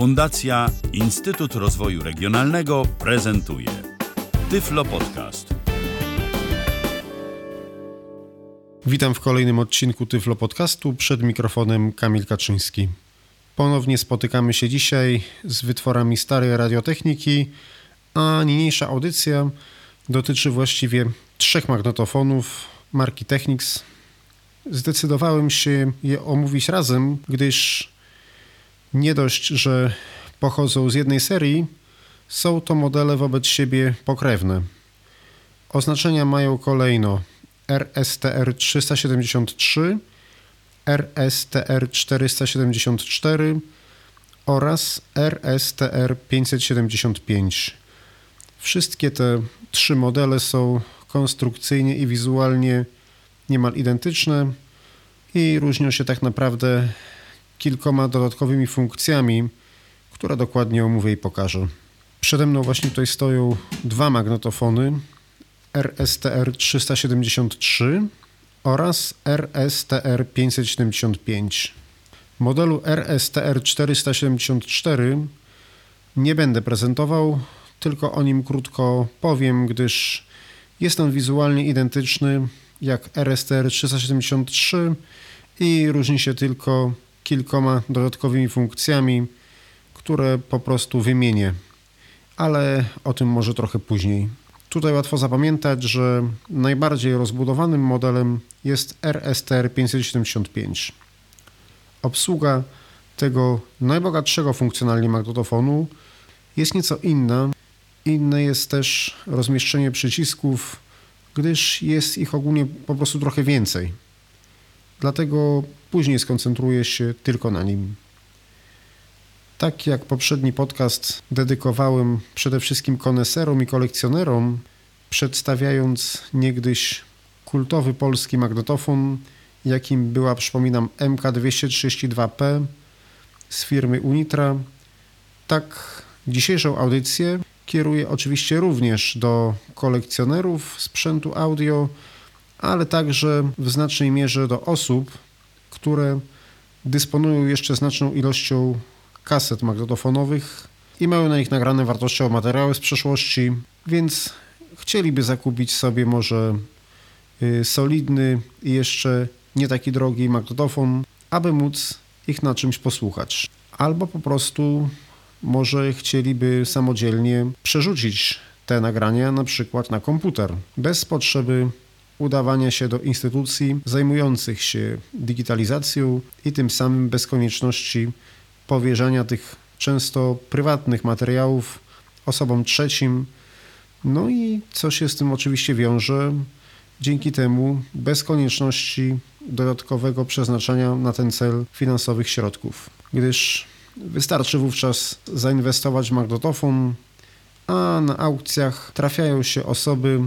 Fundacja Instytut Rozwoju Regionalnego prezentuje Tyflo Podcast. Witam w kolejnym odcinku Tyflo Podcastu. Przed mikrofonem Kamil Kaczyński. Ponownie spotykamy się dzisiaj z wytworami starej radiotechniki, a niniejsza audycja dotyczy właściwie trzech magnetofonów marki Technics. Zdecydowałem się je omówić razem, gdyż nie dość, że pochodzą z jednej serii, są to modele wobec siebie pokrewne. Oznaczenia mają kolejno RSTR 373, RSTR 474 oraz RSTR 575. Wszystkie te trzy modele są konstrukcyjnie i wizualnie niemal identyczne i różnią się tak naprawdę kilkoma dodatkowymi funkcjami, które dokładnie omówię i pokażę. Przede mną właśnie tutaj stoją dwa magnetofony RSTR 373 oraz RSTR 575. Modelu RSTR 474 nie będę prezentował, tylko o nim krótko powiem, gdyż jest on wizualnie identyczny jak RSTR 373 i różni się tylko kilkoma dodatkowymi funkcjami, które po prostu wymienię, ale o tym może trochę później. Tutaj łatwo zapamiętać, że najbardziej rozbudowanym modelem jest RSTR 575. Obsługa tego najbogatszego funkcjonalnie magnetofonu jest nieco inna. Inne jest też rozmieszczenie przycisków, gdyż jest ich ogólnie po prostu trochę więcej. Dlatego później skoncentruję się tylko na nim. Tak jak poprzedni podcast dedykowałem przede wszystkim koneserom i kolekcjonerom, przedstawiając niegdyś kultowy polski magnetofon, jakim była, przypominam, MK232P z firmy Unitra, tak dzisiejszą audycję kieruję oczywiście również do kolekcjonerów sprzętu audio, ale także w znacznej mierze do osób, które dysponują jeszcze znaczną ilością kaset magnetofonowych i mają na nich nagrane wartościowe materiały z przeszłości, więc chcieliby zakupić sobie może y, solidny i jeszcze nie taki drogi magnetofon, aby móc ich na czymś posłuchać. Albo po prostu może chcieliby samodzielnie przerzucić te nagrania na przykład na komputer, bez potrzeby udawania się do instytucji zajmujących się digitalizacją i tym samym bez konieczności powierzania tych często prywatnych materiałów osobom trzecim. No i co się z tym oczywiście wiąże, dzięki temu bez konieczności dodatkowego przeznaczania na ten cel finansowych środków, gdyż wystarczy wówczas zainwestować w magnetofon, a na aukcjach trafiają się osoby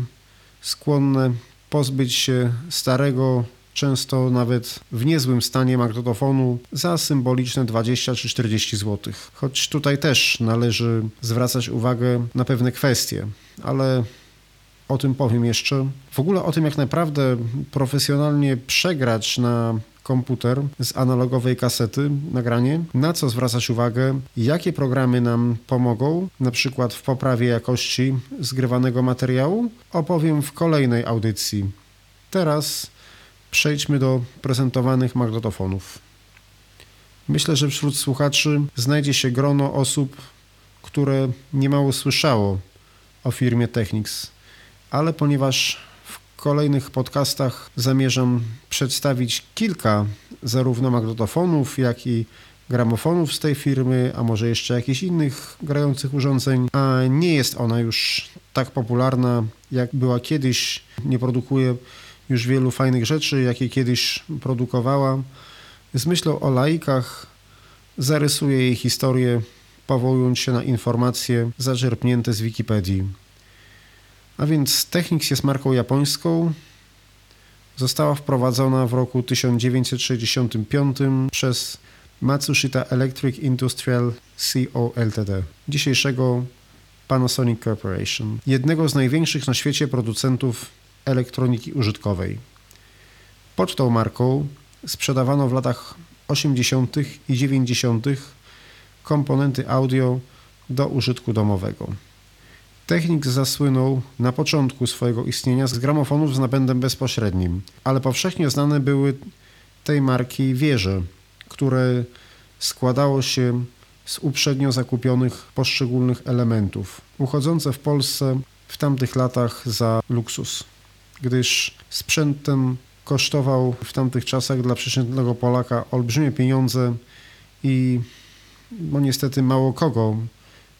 skłonne pozbyć się starego, często nawet w niezłym stanie magnetofonu za symboliczne 20 czy 40 zł. Choć tutaj też należy zwracać uwagę na pewne kwestie, ale o tym powiem jeszcze. W ogóle o tym, jak naprawdę profesjonalnie przegrać na komputer z analogowej kasety nagranie, na co zwracać uwagę, jakie programy nam pomogą, na przykład w poprawie jakości zgrywanego materiału, opowiem w kolejnej audycji. Teraz przejdźmy do prezentowanych magnetofonów. Myślę, że wśród słuchaczy znajdzie się grono osób, które niemało słyszało o firmie Technics, ale ponieważ kolejnych podcastach zamierzam przedstawić kilka zarówno magnetofonów, jak i gramofonów z tej firmy, a może jeszcze jakichś innych grających urządzeń, a nie jest ona już tak popularna, jak była kiedyś. Nie produkuje już wielu fajnych rzeczy, jakie kiedyś produkowała. Z myślą o laikach zarysuję jej historię, powołując się na informacje zaczerpnięte z Wikipedii. A więc Technics jest marką japońską. Została wprowadzona w roku 1965 przez Matsushita Electric Industrial Co. Ltd., dzisiejszego Panasonic Corporation, jednego z największych na świecie producentów elektroniki użytkowej. Pod tą marką sprzedawano w latach 80. i 90. komponenty audio do użytku domowego. Technik zasłynął na początku swojego istnienia z gramofonów z napędem bezpośrednim, ale powszechnie znane były tej marki wieże, które składało się z uprzednio zakupionych poszczególnych elementów, uchodzące w Polsce w tamtych latach za luksus, gdyż sprzęt ten kosztował w tamtych czasach dla przeciętnego Polaka olbrzymie pieniądze i no niestety mało kogo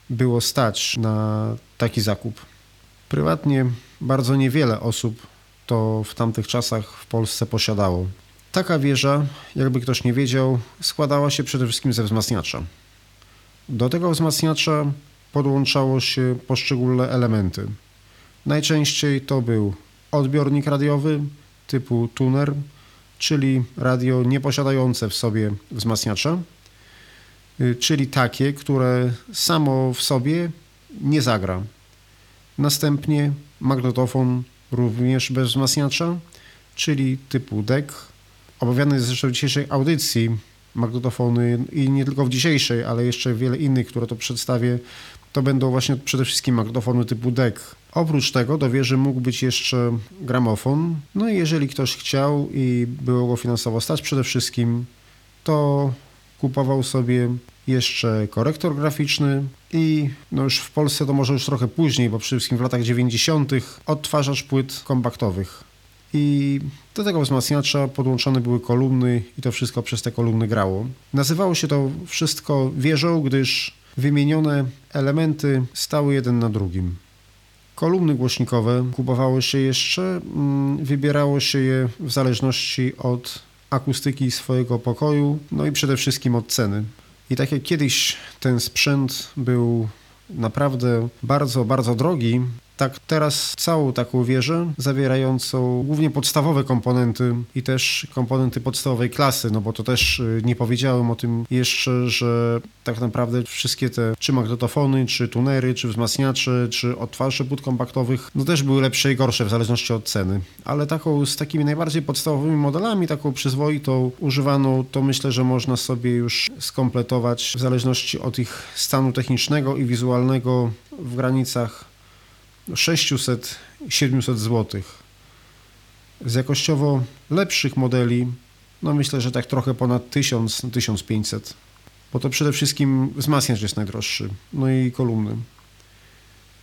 było stać na taki zakup. Prywatnie bardzo niewiele osób to w tamtych czasach w Polsce posiadało. Taka wieża, jakby ktoś nie wiedział, składała się przede wszystkim ze wzmacniacza. Do tego wzmacniacza podłączało się poszczególne elementy. Najczęściej to był odbiornik radiowy typu tuner, czyli radio nieposiadające w sobie wzmacniacza, y, czyli takie, które samo w sobie nie zagra. Następnie magnetofon również bez wzmacniacza, czyli typu DEC. Obawiany jest zresztą w dzisiejszej audycji magnetofony i nie tylko w dzisiejszej, ale jeszcze wiele innych, które to przedstawię, to będą właśnie przede wszystkim magnetofony typu DEC. Oprócz tego do wieży mógł być jeszcze gramofon. No i jeżeli ktoś chciał i było go finansowo stać przede wszystkim, to kupował sobie jeszcze korektor graficzny i no już w Polsce to może już trochę później, bo przede wszystkim w latach 90. odtwarzacz płyt kompaktowych. I do tego wzmacniacza podłączone były kolumny i to wszystko przez te kolumny grało. Nazywało się to wszystko wieżą, gdyż wymienione elementy stały jeden na drugim. Kolumny głośnikowe kupowało się jeszcze, mm, wybierało się je w zależności od akustyki swojego pokoju, no i przede wszystkim od ceny. I tak jak kiedyś ten sprzęt był naprawdę bardzo, bardzo drogi, tak teraz całą taką wieżę zawierającą głównie podstawowe komponenty i też komponenty podstawowej klasy, no bo to też y, nie powiedziałem o tym jeszcze, że tak naprawdę wszystkie te czy magnetofony, czy tunery, czy wzmacniacze, czy odtwarzacze płyt kompaktowych, no też były lepsze i gorsze w zależności od ceny. Ale taką z takimi najbardziej podstawowymi modelami, taką przyzwoitą, używaną, to myślę, że można sobie już skompletować w zależności od ich stanu technicznego i wizualnego w granicach 600-700 zł. Z jakościowo lepszych modeli, no myślę, że tak trochę ponad 1000-1500, bo to przede wszystkim wzmacniacz jest najdroższy, no i kolumny.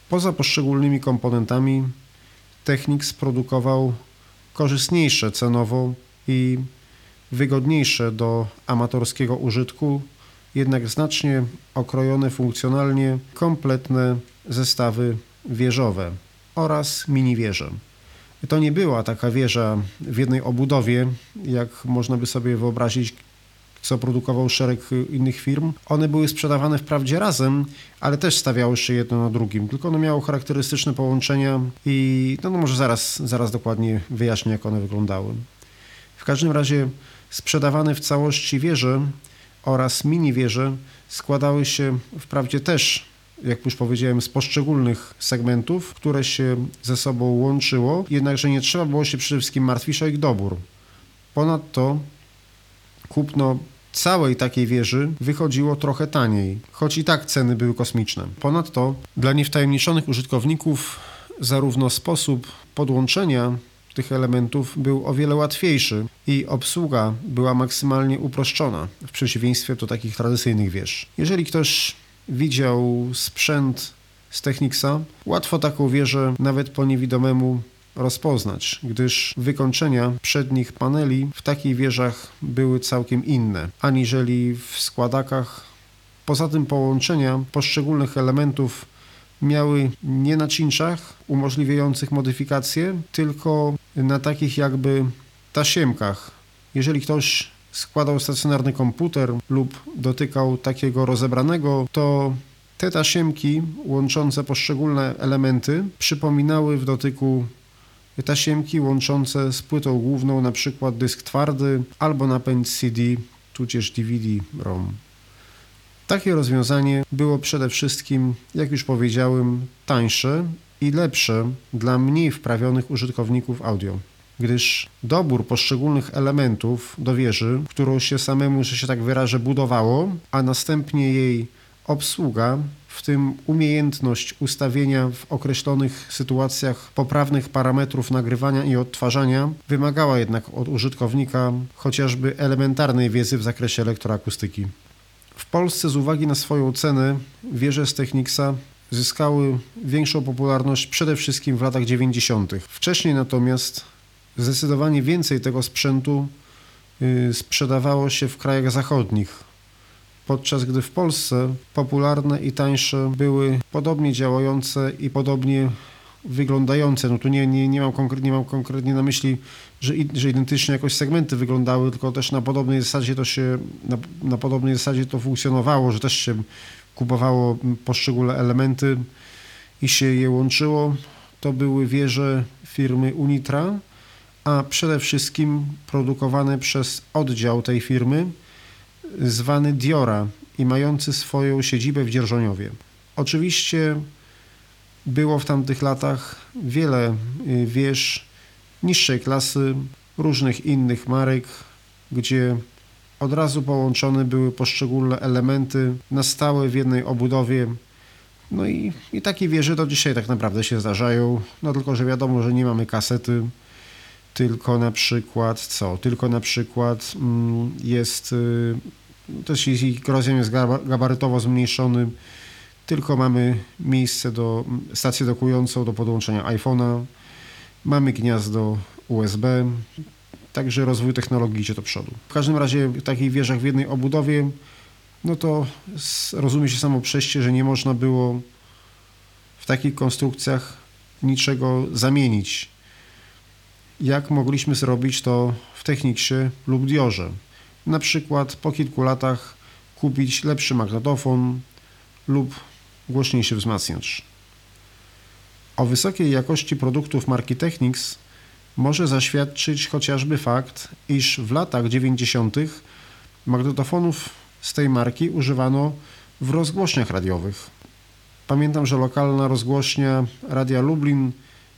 Poza poszczególnymi komponentami Technik sprodukował korzystniejsze cenowo i wygodniejsze do amatorskiego użytku, jednak znacznie okrojone funkcjonalnie kompletne zestawy wieżowe oraz mini wieże. To nie była taka wieża w jednej obudowie, jak można by sobie wyobrazić, co produkował szereg innych firm. One były sprzedawane wprawdzie razem, ale też stawiały się jedno na drugim, tylko one miały charakterystyczne połączenia i no, no może zaraz, zaraz dokładnie wyjaśnię, jak one wyglądały. W każdym razie sprzedawane w całości wieże oraz mini wieże składały się wprawdzie też jak już powiedziałem, z poszczególnych segmentów, które się ze sobą łączyło, jednakże nie trzeba było się przede wszystkim martwić o ich dobór. Ponadto kupno całej takiej wieży wychodziło trochę taniej, choć i tak ceny były kosmiczne. Ponadto dla niewtajemniczonych użytkowników zarówno sposób podłączenia tych elementów był o wiele łatwiejszy i obsługa była maksymalnie uproszczona w przeciwieństwie do takich tradycyjnych wież. Jeżeli ktoś widział sprzęt z Technicsa, łatwo taką wieżę nawet po niewidomemu rozpoznać, gdyż wykończenia przednich paneli w takich wieżach były całkiem inne, aniżeli w składakach. Poza tym połączenia poszczególnych elementów miały nie na cinczach umożliwiających modyfikację, tylko na takich jakby tasiemkach. Jeżeli ktoś składał stacjonarny komputer lub dotykał takiego rozebranego, to te tasiemki łączące poszczególne elementy przypominały w dotyku tasiemki łączące z płytą główną na przykład dysk twardy albo napęd CD tudzież DVD-ROM. Takie rozwiązanie było przede wszystkim, jak już powiedziałem, tańsze i lepsze dla mniej wprawionych użytkowników audio. Gdyż dobór poszczególnych elementów do wieży, którą się samemu, że się tak wyrażę, budowało, a następnie jej obsługa, w tym umiejętność ustawienia w określonych sytuacjach poprawnych parametrów nagrywania i odtwarzania, wymagała jednak od użytkownika chociażby elementarnej wiedzy w zakresie elektroakustyki. W Polsce z uwagi na swoją cenę wieże z Technicsa zyskały większą popularność przede wszystkim w latach 90. Wcześniej natomiast zdecydowanie więcej tego sprzętu y, sprzedawało się w krajach zachodnich, podczas gdy w Polsce popularne i tańsze były podobnie działające i podobnie wyglądające. No tu nie, nie, nie, mam, konkretnie, nie mam konkretnie na myśli, że, że identycznie jakoś segmenty wyglądały, tylko też na podobnej zasadzie to się, na, na podobnej zasadzie to funkcjonowało, że też się kupowało poszczególne elementy i się je łączyło. To były wieże firmy Unitra, a przede wszystkim produkowane przez oddział tej firmy, zwany Diora i mający swoją siedzibę w Dzierżoniowie. Oczywiście było w tamtych latach wiele y, wież niższej klasy, różnych innych marek, gdzie od razu połączone były poszczególne elementy na stałe w jednej obudowie. No i, i takie wieże do dzisiaj tak naprawdę się zdarzają, no tylko, że wiadomo, że nie mamy kasety, tylko na przykład co? Tylko na przykład mm, jest y, też ich rozmiar jest gabarytowo zmniejszony, tylko mamy miejsce do, stację dokującą do podłączenia iPhone'a, mamy gniazdo USB, także rozwój technologii idzie do przodu. W każdym razie w takich wieżach w jednej obudowie, no to rozumie się samo przejście, że nie można było w takich konstrukcjach niczego zamienić. Jak mogliśmy zrobić to w Techniksie lub Diorze? Na przykład po kilku latach kupić lepszy magnetofon lub głośniejszy wzmacniacz. O wysokiej jakości produktów marki Technics może zaświadczyć chociażby fakt, iż w latach 90. magnetofonów z tej marki używano w rozgłośniach radiowych. Pamiętam, że lokalna rozgłośnia Radia Lublin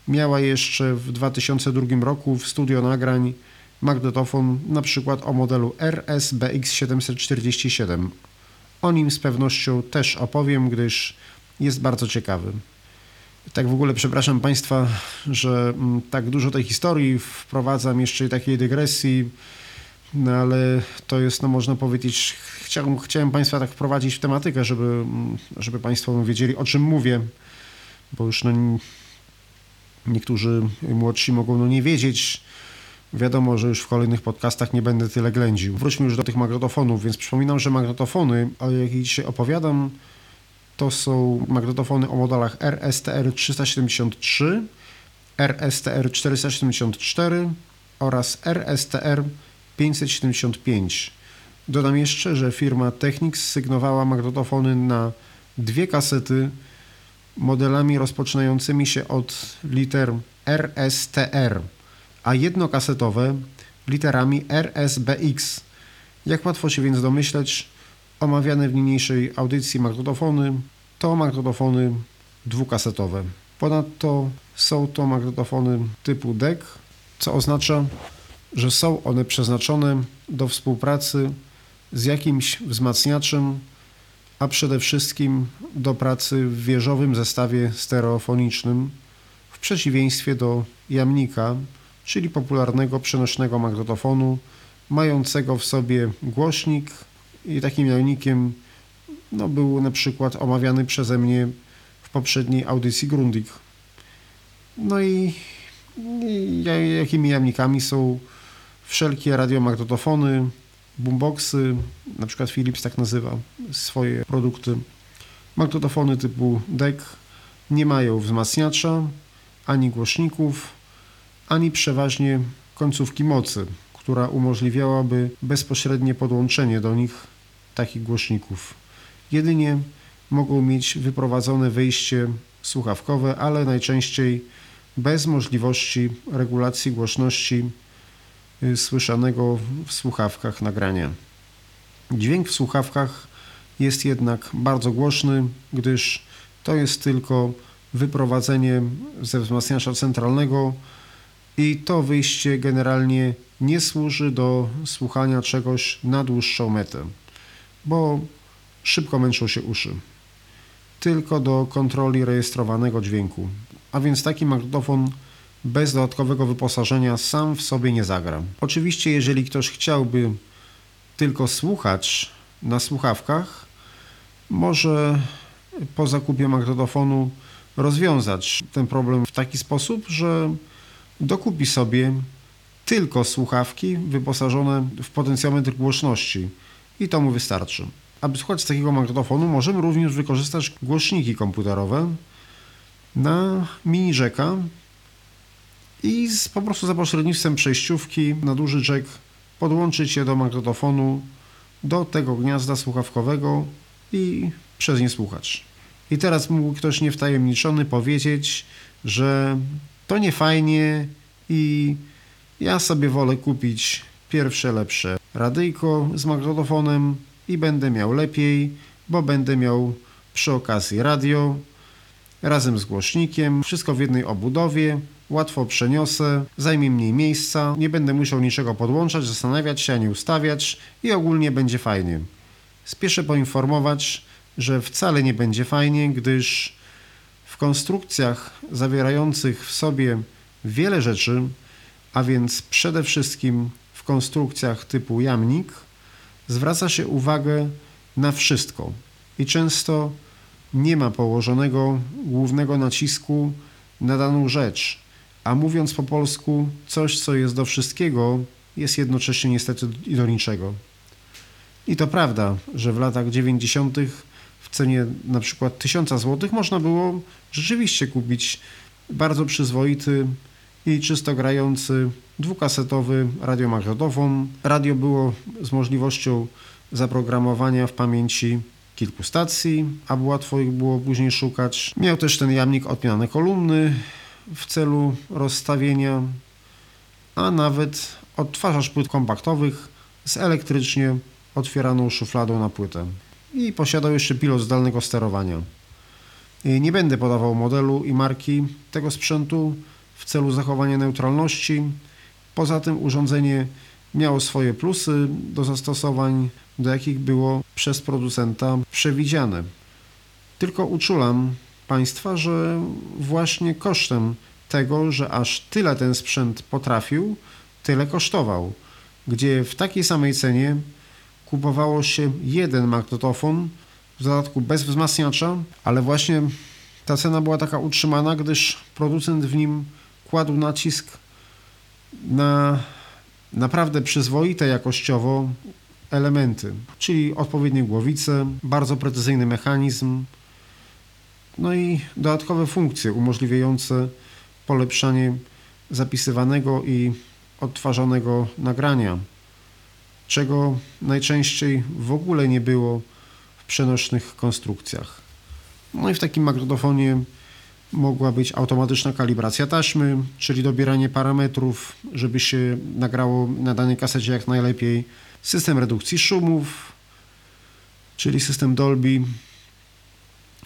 miała jeszcze w 2002 roku w studio nagrań magnetofon na przykład o modelu RS-BX747. O nim z pewnością też opowiem, gdyż jest bardzo ciekawy. Tak w ogóle przepraszam Państwa, że mm, tak dużo tej historii wprowadzam, jeszcze takiej dygresji, no ale to jest, no można powiedzieć, chciałem, chciałem Państwa tak wprowadzić w tematykę, żeby, mm, żeby Państwo wiedzieli, o czym mówię, bo już no, niektórzy młodsi mogą no, nie wiedzieć, Wiadomo, że już w kolejnych podcastach nie będę tyle ględził. Wróćmy już do tych magnetofonów, więc przypominam, że magnetofony, o jakich dzisiaj opowiadam, to są magnetofony o modelach RSTR 373, RSTR 474 oraz RSTR 575. Dodam jeszcze, że firma Technics sygnowała magnetofony na dwie kasety modelami rozpoczynającymi się od liter RSTR a jednokasetowe literami RSBX. Jak łatwo się więc domyśleć, omawiane w niniejszej audycji magnetofony to magnetofony dwukasetowe. Ponadto są to magnetofony typu DEC, co oznacza, że są one przeznaczone do współpracy z jakimś wzmacniaczem, a przede wszystkim do pracy w wieżowym zestawie stereofonicznym, w przeciwieństwie do jamnika, czyli popularnego przenośnego magnetofonu, mającego w sobie głośnik i takim jamnikiem no, był na przykład omawiany przeze mnie w poprzedniej audycji Grundig. No i, i jakimi jamnikami są wszelkie radiomagnetofony, boomboxy, na przykład Philips tak nazywa swoje produkty. Magnetofony typu DEC nie mają wzmacniacza ani głośników, ani przeważnie końcówki mocy, która umożliwiałaby bezpośrednie podłączenie do nich takich głośników. Jedynie mogą mieć wyprowadzone wyjście słuchawkowe, ale najczęściej bez możliwości regulacji głośności słyszanego w słuchawkach nagrania. Dźwięk w słuchawkach jest jednak bardzo głośny, gdyż to jest tylko wyprowadzenie ze wzmacniacza centralnego i to wyjście generalnie nie służy do słuchania czegoś na dłuższą metę, bo szybko męczą się uszy. Tylko do kontroli rejestrowanego dźwięku. A więc taki magnetofon bez dodatkowego wyposażenia sam w sobie nie zagra. Oczywiście, jeżeli ktoś chciałby tylko słuchać na słuchawkach, może po zakupie magnetofonu rozwiązać ten problem w taki sposób, że dokupi sobie tylko słuchawki wyposażone w potencjometr głośności i to mu wystarczy. Aby słuchać takiego magnetofonu możemy również wykorzystać głośniki komputerowe na mini jacka i z, po prostu za pośrednictwem przejściówki na duży jack podłączyć je do magnetofonu do tego gniazda słuchawkowego i przez nie słuchać. I teraz mógł ktoś niewtajemniczony powiedzieć, że to nie fajnie i ja sobie wolę kupić pierwsze lepsze radyjko z magnetofonem i będę miał lepiej, bo będę miał przy okazji radio razem z głośnikiem, wszystko w jednej obudowie, łatwo przeniosę, zajmie mniej miejsca, nie będę musiał niczego podłączać, zastanawiać się, ani ustawiać i ogólnie będzie fajnie. Spieszę poinformować, że wcale nie będzie fajnie, gdyż w konstrukcjach zawierających w sobie wiele rzeczy, a więc przede wszystkim w konstrukcjach typu jamnik, zwraca się uwagę na wszystko i często nie ma położonego głównego nacisku na daną rzecz, a mówiąc po polsku, coś co jest do wszystkiego, jest jednocześnie niestety i do niczego. I to prawda, że w latach 90. w cenie na przykład 1000 zł można było rzeczywiście kupić bardzo przyzwoity i czysto grający dwukasetowy radiomagnetofon. Radio było z możliwością zaprogramowania w pamięci kilku stacji, aby łatwo ich było później szukać. Miał też ten jamnik odmianne kolumny w celu rozstawienia, a nawet odtwarzacz płyt kompaktowych z elektrycznie otwieraną szufladą na płytę. I posiadał jeszcze pilot zdalnego sterowania. Nie będę podawał modelu i marki tego sprzętu w celu zachowania neutralności. Poza tym urządzenie miało swoje plusy do zastosowań, do jakich było przez producenta przewidziane. Tylko uczulam Państwa, że właśnie kosztem tego, że aż tyle ten sprzęt potrafił, tyle kosztował, gdzie w takiej samej cenie kupowało się jeden magnetofon, w dodatku bez wzmacniacza, ale właśnie ta cena była taka utrzymana, gdyż producent w nim kładł nacisk na naprawdę przyzwoite jakościowo elementy, czyli odpowiednie głowice, bardzo precyzyjny mechanizm, no i dodatkowe funkcje umożliwiające polepszanie zapisywanego i odtwarzanego nagrania, czego najczęściej w ogóle nie było w przenośnych konstrukcjach. No i w takim magnetofonie mogła być automatyczna kalibracja taśmy, czyli dobieranie parametrów, żeby się nagrało na danej kasecie jak najlepiej, system redukcji szumów, czyli system Dolby,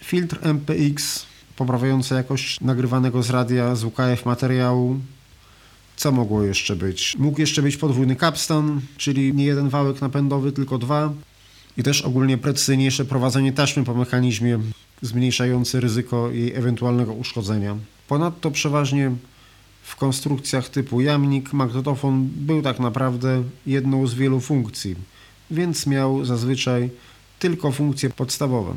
filtr MPX poprawiający jakość nagrywanego z radia z UKF materiału. Co mogło jeszcze być? Mógł jeszcze być podwójny capstan, czyli nie jeden wałek napędowy, tylko dwa. I też ogólnie precyzyjniejsze prowadzenie taśmy po mechanizmie, zmniejszający ryzyko jej ewentualnego uszkodzenia. Ponadto przeważnie w konstrukcjach typu jamnik magnetofon był tak naprawdę jedną z wielu funkcji, więc miał zazwyczaj tylko funkcje podstawowe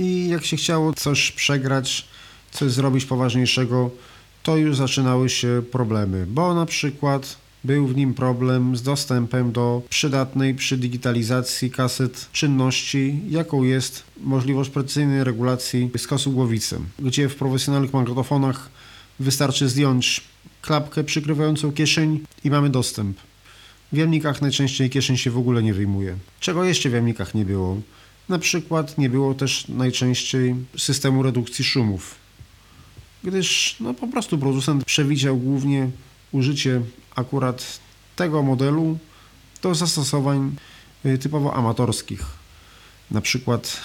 i jak się chciało coś przegrać, coś zrobić poważniejszego, to już zaczynały się problemy, bo na przykład był w nim problem z dostępem do przydatnej przy digitalizacji kaset czynności, jaką jest możliwość precyzyjnej regulacji skosu głowicy, gdzie w profesjonalnych magnetofonach wystarczy zdjąć klapkę przykrywającą kieszeń i mamy dostęp. W jamnikach najczęściej kieszeń się w ogóle nie wyjmuje. Czego jeszcze w jamnikach nie było? Na przykład nie było też najczęściej systemu redukcji szumów, gdyż no, po prostu producent przewidział głównie użycie akurat tego modelu do zastosowań y, typowo amatorskich, na przykład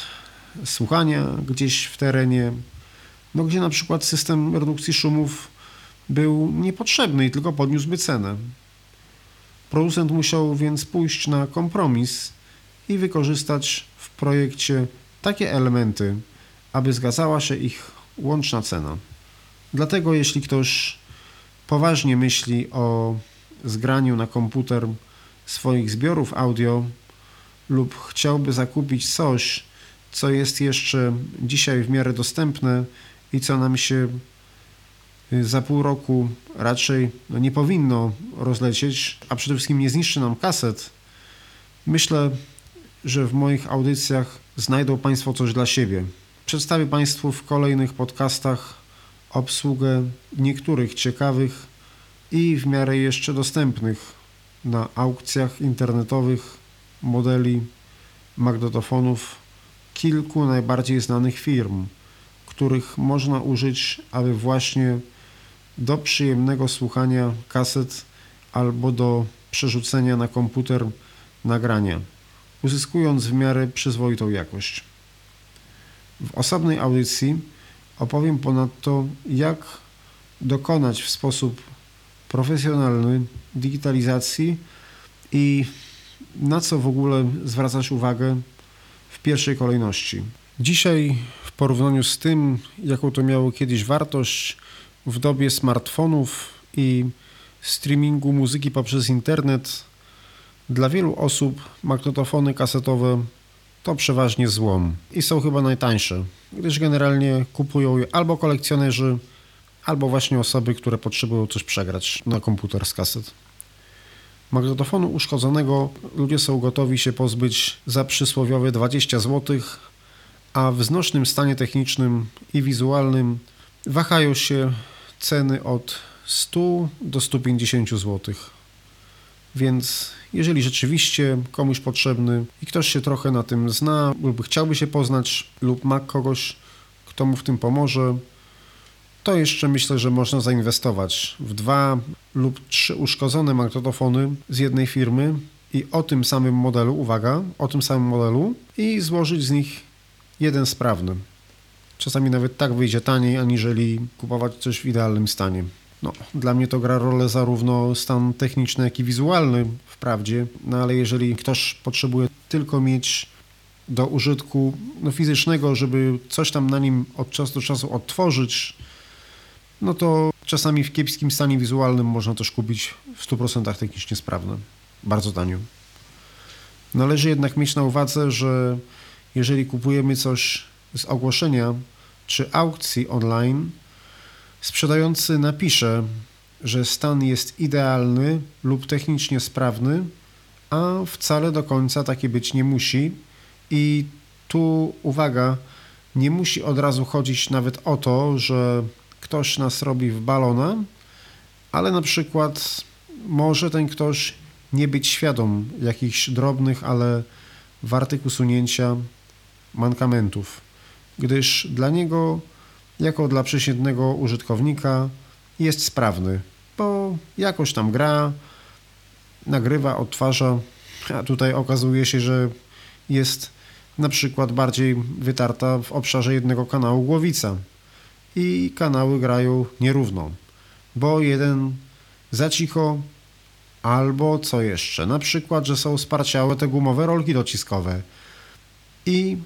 słuchania gdzieś w terenie, no gdzie na przykład system redukcji szumów był niepotrzebny i tylko podniósłby cenę. Producent musiał więc pójść na kompromis i wykorzystać projekcie takie elementy, aby zgadzała się ich łączna cena. Dlatego jeśli ktoś poważnie myśli o zgraniu na komputer swoich zbiorów audio lub chciałby zakupić coś, co jest jeszcze dzisiaj w miarę dostępne i co nam się za pół roku raczej no, nie powinno rozlecieć, a przede wszystkim nie zniszczy nam kaset, myślę, że w moich audycjach znajdą Państwo coś dla siebie. Przedstawię Państwu w kolejnych podcastach obsługę niektórych ciekawych i w miarę jeszcze dostępnych na aukcjach internetowych modeli magnetofonów kilku najbardziej znanych firm, których można użyć, aby właśnie do przyjemnego słuchania kaset albo do przerzucenia na komputer nagrania, uzyskując w miarę przyzwoitą jakość. W osobnej audycji opowiem ponadto, jak dokonać w sposób profesjonalny digitalizacji i na co w ogóle zwracać uwagę w pierwszej kolejności. Dzisiaj w porównaniu z tym, jaką to miało kiedyś wartość w dobie smartfonów i streamingu muzyki poprzez internet, dla wielu osób magnetofony kasetowe to przeważnie złom i są chyba najtańsze, gdyż generalnie kupują je albo kolekcjonerzy, albo właśnie osoby, które potrzebują coś przegrać na komputer z kaset. Magnetofonu uszkodzonego ludzie są gotowi się pozbyć za przysłowiowe 20 zł, a w znośnym stanie technicznym i wizualnym wahają się ceny od 100 do 150 zł. Więc jeżeli rzeczywiście komuś potrzebny i ktoś się trochę na tym zna, lub chciałby się poznać, lub ma kogoś, kto mu w tym pomoże, to jeszcze myślę, że można zainwestować w dwa lub trzy uszkodzone magnetofony z jednej firmy i o tym samym modelu, uwaga, o tym samym modelu i złożyć z nich jeden sprawny. Czasami nawet tak wyjdzie taniej, aniżeli kupować coś w idealnym stanie. No, dla mnie to gra rolę zarówno stan techniczny, jak i wizualny wprawdzie, no ale jeżeli ktoś potrzebuje tylko mieć do użytku no, fizycznego, żeby coś tam na nim od czasu do czasu odtworzyć, no to czasami w kiepskim stanie wizualnym można też kupić w 100% technicznie sprawne, bardzo tanio. Należy jednak mieć na uwadze, że jeżeli kupujemy coś z ogłoszenia czy aukcji online, sprzedający napisze, że stan jest idealny lub technicznie sprawny, a wcale do końca taki być nie musi. I tu uwaga, nie musi od razu chodzić nawet o to, że ktoś nas robi w balona, ale na przykład może ten ktoś nie być świadom jakichś drobnych, ale wartych usunięcia mankamentów, gdyż dla niego, jako dla przeciętnego użytkownika, jest sprawny, bo jakoś tam gra, nagrywa, odtwarza, a tutaj okazuje się, że jest na przykład bardziej wytarta w obszarze jednego kanału głowica. I kanały grają nierówno, bo jeden za cicho, albo co jeszcze, na przykład, że są sparciałe te gumowe rolki dociskowe. I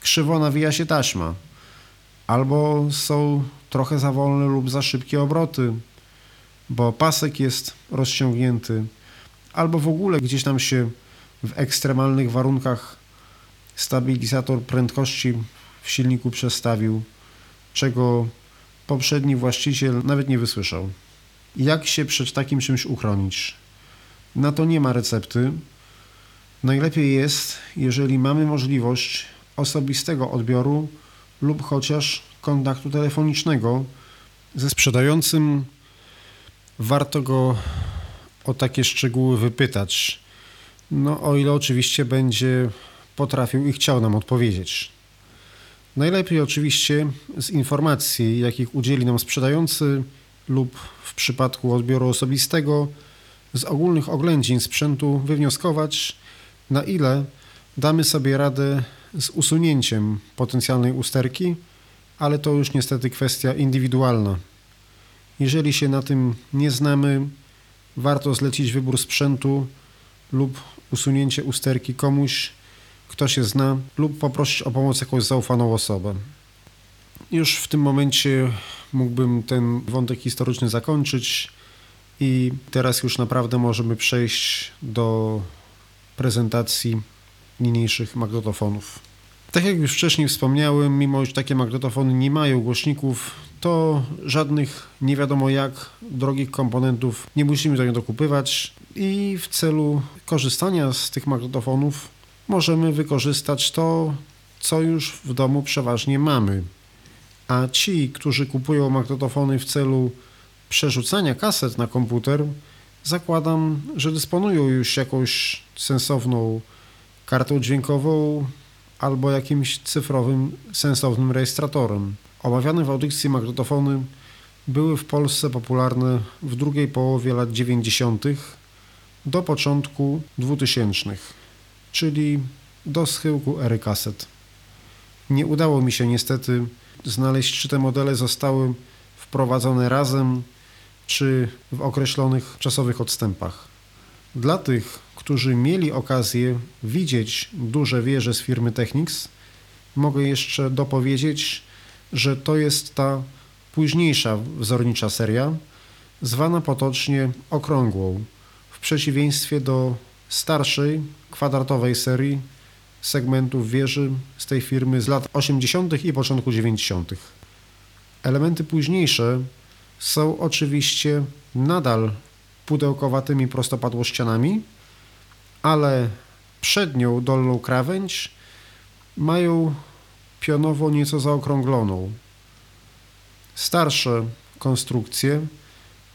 krzywo nawija się taśma, albo są trochę za wolne lub za szybkie obroty, bo pasek jest rozciągnięty, albo w ogóle gdzieś tam się w ekstremalnych warunkach stabilizator prędkości w silniku przestawił, czego poprzedni właściciel nawet nie wysłyszał. Jak się przed takim czymś uchronić? Na to nie ma recepty. Najlepiej jest, jeżeli mamy możliwość osobistego odbioru lub chociaż kontaktu telefonicznego ze sprzedającym. Warto go o takie szczegóły wypytać. No, o ile oczywiście będzie potrafił i chciał nam odpowiedzieć. Najlepiej oczywiście z informacji, jakich udzieli nam sprzedający lub w przypadku odbioru osobistego, z ogólnych oględzin sprzętu wywnioskować, na ile damy sobie radę z usunięciem potencjalnej usterki, ale to już niestety kwestia indywidualna. Jeżeli się na tym nie znamy, warto zlecić wybór sprzętu lub usunięcie usterki komuś, kto się zna, lub poprosić o pomoc jakąś zaufaną osobę. Już w tym momencie mógłbym ten wątek historyczny zakończyć i teraz już naprawdę możemy przejść do prezentacji niniejszych magnetofonów. Tak jak już wcześniej wspomniałem, mimo że takie magnetofony nie mają głośników, to żadnych nie wiadomo jak drogich komponentów nie musimy do nich dokupywać i w celu korzystania z tych magnetofonów możemy wykorzystać to, co już w domu przeważnie mamy. A ci, którzy kupują magnetofony w celu przerzucania kaset na komputer, zakładam, że dysponują już jakąś sensowną kartą dźwiękową albo jakimś cyfrowym, sensownym rejestratorem. Omawiane w audycji magnetofony były w Polsce popularne w drugiej połowie lat 90. do początku 2000, czyli do schyłku ery kaset. Nie udało mi się niestety znaleźć, czy te modele zostały wprowadzone razem, czy w określonych czasowych odstępach. Dla tych, którzy mieli okazję widzieć duże wieże z firmy Technics, mogę jeszcze dopowiedzieć, że to jest ta późniejsza wzornicza seria, zwana potocznie okrągłą, w przeciwieństwie do starszej, kwadratowej serii segmentów wieży z tej firmy z lat 80. i początku 90. Elementy późniejsze są oczywiście nadal pudełkowatymi prostopadłościanami, ale przednią dolną krawędź mają pionowo nieco zaokrągloną. Starsze konstrukcje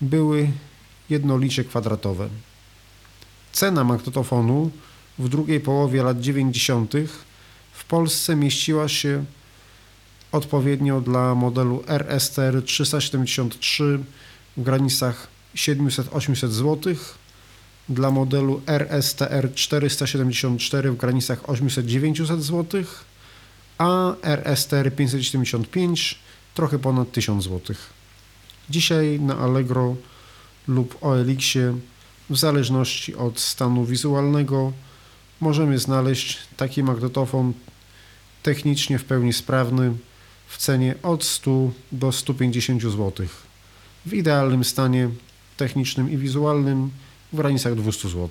były jednolicie kwadratowe. Cena magnetofonu w drugiej połowie lat 90. w Polsce mieściła się odpowiednio dla modelu RSTR 373 w granicach 700-800 zł, dla modelu RSTR 474 w granicach 800-900 zł, a RSTR 575 trochę ponad 1000 zł. Dzisiaj na Allegro lub OLX-ie w zależności od stanu wizualnego możemy znaleźć taki magnetofon technicznie w pełni sprawny w cenie od 100 do 150 zł. W idealnym stanie technicznym i wizualnym w granicach 200 zł.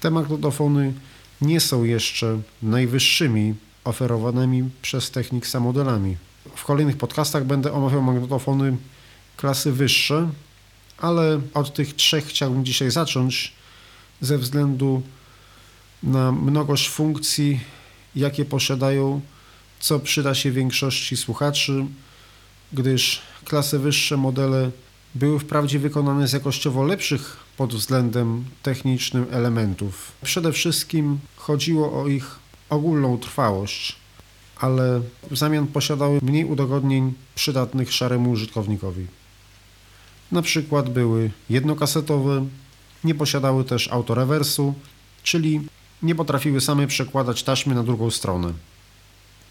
Te magnetofony nie są jeszcze najwyższymi oferowanymi przez Technicsa modelami. W kolejnych podcastach będę omawiał magnetofony klasy wyższe, ale od tych trzech chciałbym dzisiaj zacząć ze względu na mnogość funkcji, jakie posiadają, co przyda się większości słuchaczy, gdyż klasy wyższe modele były wprawdzie wykonane z jakościowo lepszych pod względem technicznym elementów. Przede wszystkim chodziło o ich ogólną trwałość, ale w zamian posiadały mniej udogodnień przydatnych szaremu użytkownikowi. Na przykład były jednokasetowe, nie posiadały też autorewersu, czyli nie potrafiły same przekładać taśmy na drugą stronę.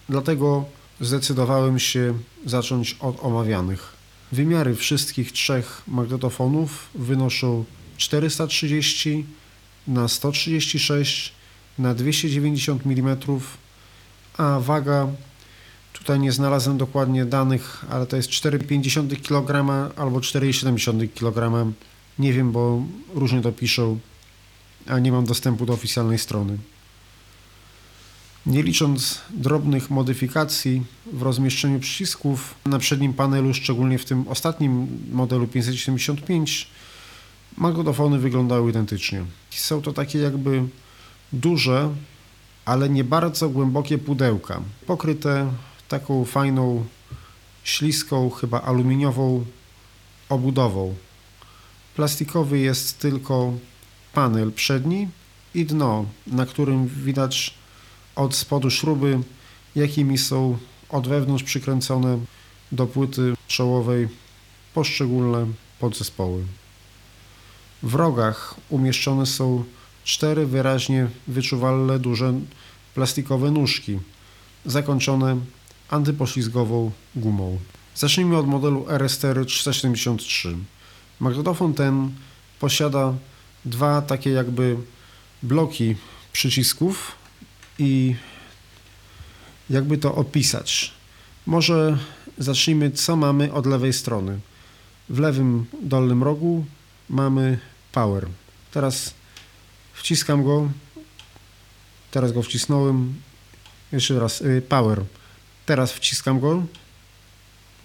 Dlatego zdecydowałem się zacząć od omawianych. Wymiary wszystkich trzech magnetofonów wynoszą 430 na 136 na 290 mm, a waga tutaj nie znalazłem dokładnie danych, ale to jest 4,50 kg albo 4,70 kg. Nie wiem, bo różnie to piszą, a nie mam dostępu do oficjalnej strony. Nie licząc drobnych modyfikacji w rozmieszczeniu przycisków na przednim panelu, szczególnie w tym ostatnim modelu 575, magnetofony wyglądały identycznie. Są to takie jakby duże, ale nie bardzo głębokie pudełka, pokryte taką fajną, śliską, chyba aluminiową obudową. Plastikowy jest tylko panel przedni i dno, na którym widać od spodu śruby, jakimi są od wewnątrz przykręcone do płyty czołowej poszczególne podzespoły. W rogach umieszczone są cztery wyraźnie wyczuwalne duże plastikowe nóżki, zakończone antypoślizgową gumą. Zacznijmy od modelu RSTR 373. Magnetofon ten posiada dwa takie jakby bloki przycisków i jakby to opisać. Może zacznijmy, co mamy od lewej strony. W lewym dolnym rogu mamy power. Teraz wciskam go. Teraz go wcisnąłem. Jeszcze raz, y, power. Teraz wciskam go.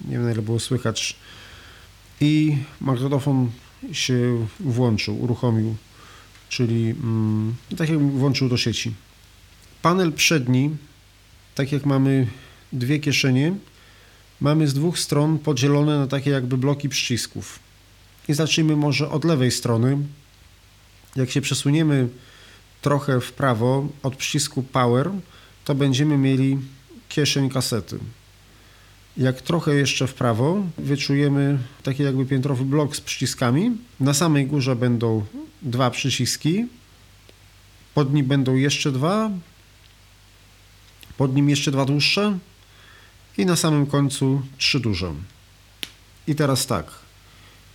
Nie wiem na ile było słychać. I magnetofon się włączył, uruchomił, czyli mm, tak jak włączył do sieci. Panel przedni, tak jak mamy dwie kieszenie, mamy z dwóch stron podzielone na takie jakby bloki przycisków. I zacznijmy może od lewej strony. Jak się przesuniemy trochę w prawo od przycisku Power, to będziemy mieli kieszeń kasety. Jak trochę jeszcze w prawo, wyczujemy taki jakby piętrowy blok z przyciskami. Na samej górze będą dwa przyciski, pod nim będą jeszcze dwa, pod nim jeszcze dwa dłuższe i na samym końcu trzy duże. I teraz tak,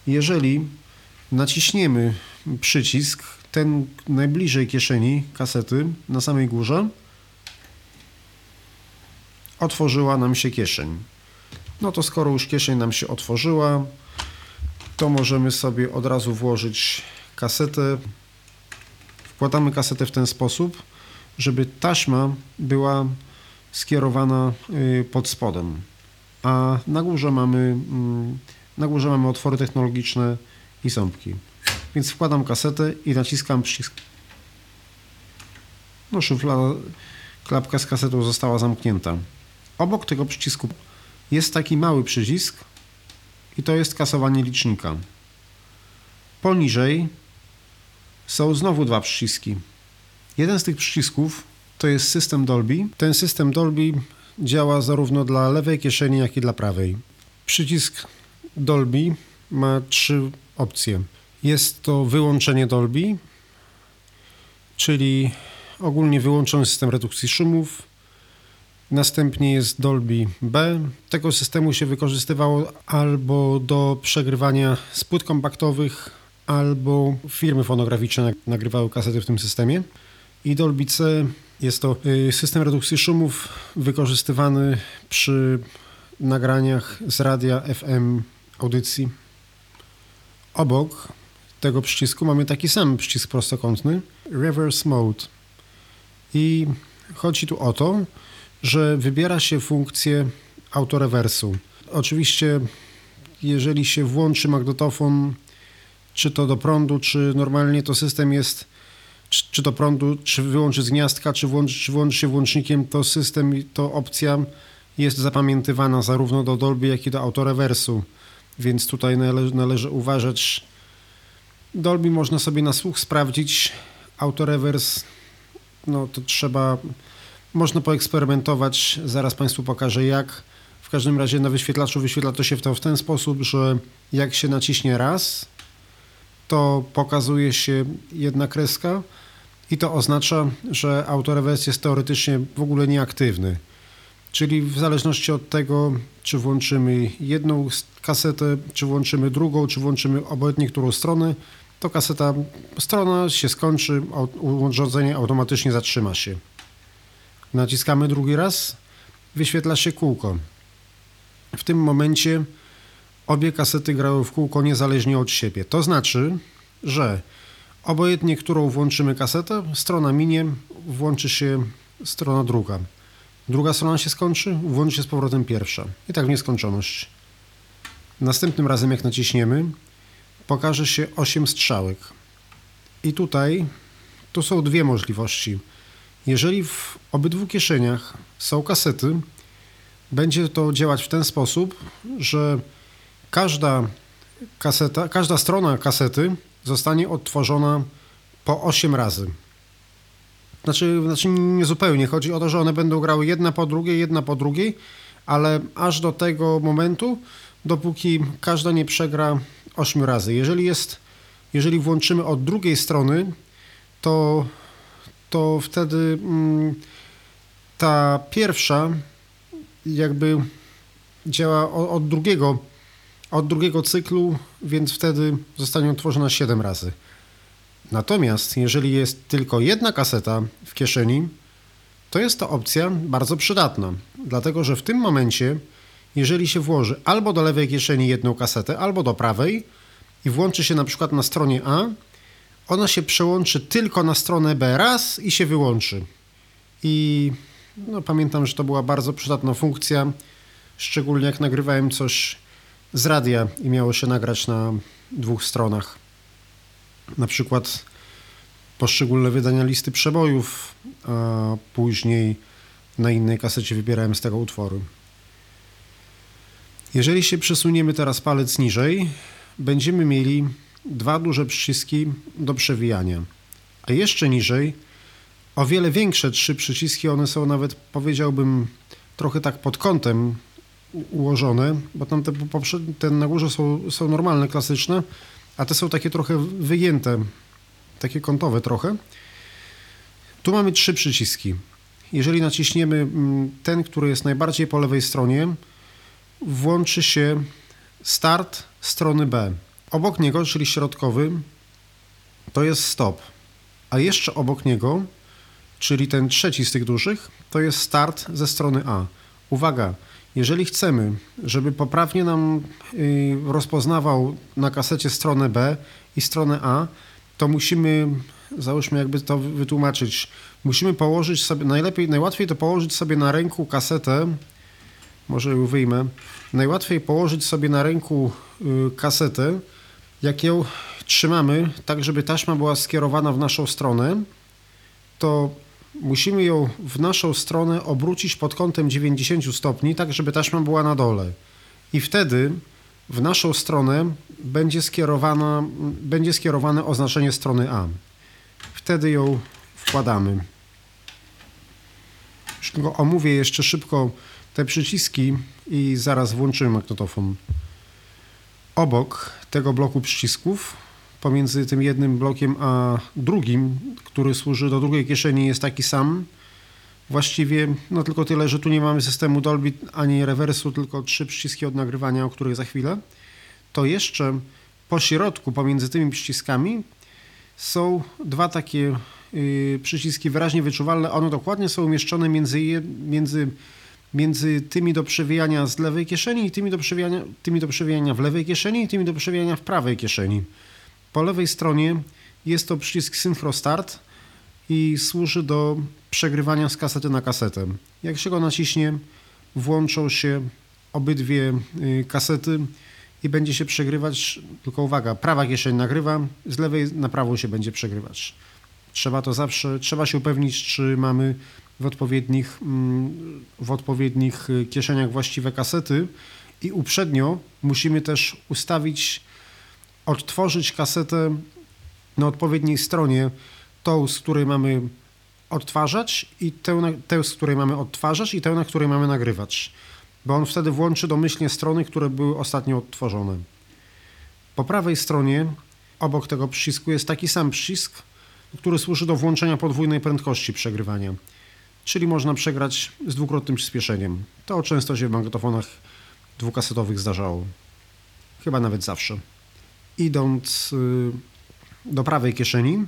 jeżeli naciśniemy przycisk, ten najbliżej kieszeni kasety na samej górze, otworzyła nam się kieszeń. No to skoro już kieszeń nam się otworzyła, to możemy sobie od razu włożyć kasetę. Wkładamy kasetę w ten sposób, żeby taśma była skierowana y, pod spodem. A na górze mamy, mm, na górze mamy otwory technologiczne i ząbki. Więc wkładam kasetę i naciskam przycisk. No szuflada, klapka z kasetą została zamknięta. Obok tego przycisku jest taki mały przycisk i to jest kasowanie licznika. Poniżej są znowu dwa przyciski. Jeden z tych przycisków to jest system Dolby. Ten system Dolby działa zarówno dla lewej kieszeni, jak i dla prawej. Przycisk Dolby ma trzy opcje. Jest to wyłączenie Dolby, czyli ogólnie wyłączony system redukcji szumów. Następnie jest Dolby B. Tego systemu się wykorzystywało albo do przegrywania z płyt kompaktowych, albo firmy fonograficzne nagrywały kasety w tym systemie. I Dolby C jest to y, system redukcji szumów wykorzystywany przy nagraniach z radia FM audycji. Obok tego przycisku mamy taki sam przycisk prostokątny Reverse Mode. I chodzi tu o to, że wybiera się funkcję autorewersu. Oczywiście, jeżeli się włączy magnetofon, czy to do prądu, czy normalnie, to system jest czy, czy do prądu, czy wyłączy z gniazdka, czy włączy, czy włączy się włącznikiem, to system, to opcja jest zapamiętywana zarówno do Dolby, jak i do autorewersu, więc tutaj nale, należy uważać. Dolby można sobie na słuch sprawdzić, autorewers, no to trzeba, można poeksperymentować, zaraz Państwu pokażę jak. W każdym razie na wyświetlaczu wyświetla to się to w ten sposób, że jak się naciśnie raz, to pokazuje się jedna kreska i to oznacza, że autorewers jest teoretycznie w ogóle nieaktywny. Czyli w zależności od tego, czy włączymy jedną kasetę, czy włączymy drugą, czy włączymy obojętnie którą stronę, to kaseta, strona się skończy, urządzenie automatycznie zatrzyma się. Naciskamy drugi raz, wyświetla się kółko. W tym momencie obie kasety grały w kółko niezależnie od siebie. To znaczy, że obojętnie którą włączymy kasetę, strona minie, włączy się strona druga. Druga strona się skończy, włączy się z powrotem pierwsza. I tak w nieskończoność. Następnym razem jak naciśniemy, pokaże się 8 strzałek. I tutaj tu są dwie możliwości. Jeżeli w obydwu kieszeniach są kasety, będzie to działać w ten sposób, że każda kaseta, każda strona kasety zostanie odtworzona po 8 razy. Znaczy, znaczy nie zupełnie. Chodzi o to, że one będą grały jedna po drugiej, jedna po drugiej, ale aż do tego momentu, dopóki każda nie przegra 8 razy. Jeżeli jest, jeżeli włączymy od drugiej strony, to, to wtedy mm, ta pierwsza jakby działa od, od drugiego, od drugiego cyklu, więc wtedy zostanie utworzona 7 razy. Natomiast jeżeli jest tylko jedna kaseta w kieszeni, to jest to opcja bardzo przydatna, dlatego że w tym momencie, jeżeli się włoży albo do lewej kieszeni jedną kasetę, albo do prawej i włączy się na przykład na stronie A, ona się przełączy tylko na stronę B raz i się wyłączy. I no, pamiętam, że to była bardzo przydatna funkcja, szczególnie jak nagrywałem coś z radia i miało się nagrać na dwóch stronach. Na przykład poszczególne wydania listy przebojów, a później na innej kasecie wybierałem z tego utwory. Jeżeli się przesuniemy teraz palec niżej, będziemy mieli dwa duże przyciski do przewijania. A jeszcze niżej o wiele większe trzy przyciski, one są nawet powiedziałbym trochę tak pod kątem ułożone, bo tam te, te na górze są, są normalne, klasyczne, a te są takie trochę wyjęte, takie kątowe trochę. Tu mamy trzy przyciski. Jeżeli naciśniemy mm, ten, który jest najbardziej po lewej stronie, włączy się start strony B. Obok niego, czyli środkowy, to jest stop. A jeszcze obok niego, czyli ten trzeci z tych dużych, to jest start ze strony A. Uwaga, jeżeli chcemy, żeby poprawnie nam y, rozpoznawał na kasecie stronę B i stronę A, to musimy, załóżmy jakby to wytłumaczyć, musimy położyć sobie, najlepiej, najłatwiej to położyć sobie na ręku kasetę, może ją wyjmę, najłatwiej położyć sobie na ręku y, kasetę, jak ją trzymamy, tak żeby taśma była skierowana w naszą stronę, to musimy ją w naszą stronę obrócić pod kątem 90 stopni, tak żeby taśma była na dole. I wtedy w naszą stronę będzie, skierowana, będzie skierowane oznaczenie strony A. Wtedy ją wkładamy. Omówię jeszcze szybko te przyciski i zaraz włączymy magnetofon. Obok tego bloku przycisków, pomiędzy tym jednym blokiem a drugim, który służy do drugiej kieszeni, jest taki sam. Właściwie, no tylko tyle, że tu nie mamy systemu Dolby ani rewersu, tylko trzy przyciski od nagrywania, o których za chwilę. To jeszcze po środku, pomiędzy tymi przyciskami, są dwa takie y, przyciski wyraźnie wyczuwalne. One dokładnie są umieszczone między, między między tymi do przewijania z lewej kieszeni i tymi do przewijania, tymi do przewijania w lewej kieszeni i tymi do przewijania w prawej kieszeni. Po lewej stronie jest to przycisk Synchro Start i służy do przegrywania z kasety na kasetę. Jak się go naciśnie, włączą się obydwie y, kasety i będzie się przegrywać, tylko uwaga, prawa kieszeń nagrywa, z lewej na prawą się będzie przegrywać. Trzeba to zawsze, trzeba się upewnić, czy mamy w odpowiednich, mm, w odpowiednich y, kieszeniach właściwe kasety i uprzednio musimy też ustawić, odtworzyć kasetę na odpowiedniej stronie, tą, z której mamy odtwarzać i tę, tę, z której mamy odtwarzać i tę, na której mamy nagrywać, bo on wtedy włączy domyślnie strony, które były ostatnio odtworzone. Po prawej stronie obok tego przycisku jest taki sam przycisk, który służy do włączenia podwójnej prędkości przegrywania czyli można przegrać z dwukrotnym przyspieszeniem. To często się w magnetofonach dwukasetowych zdarzało. Chyba nawet zawsze. Idąc y, do prawej kieszeni,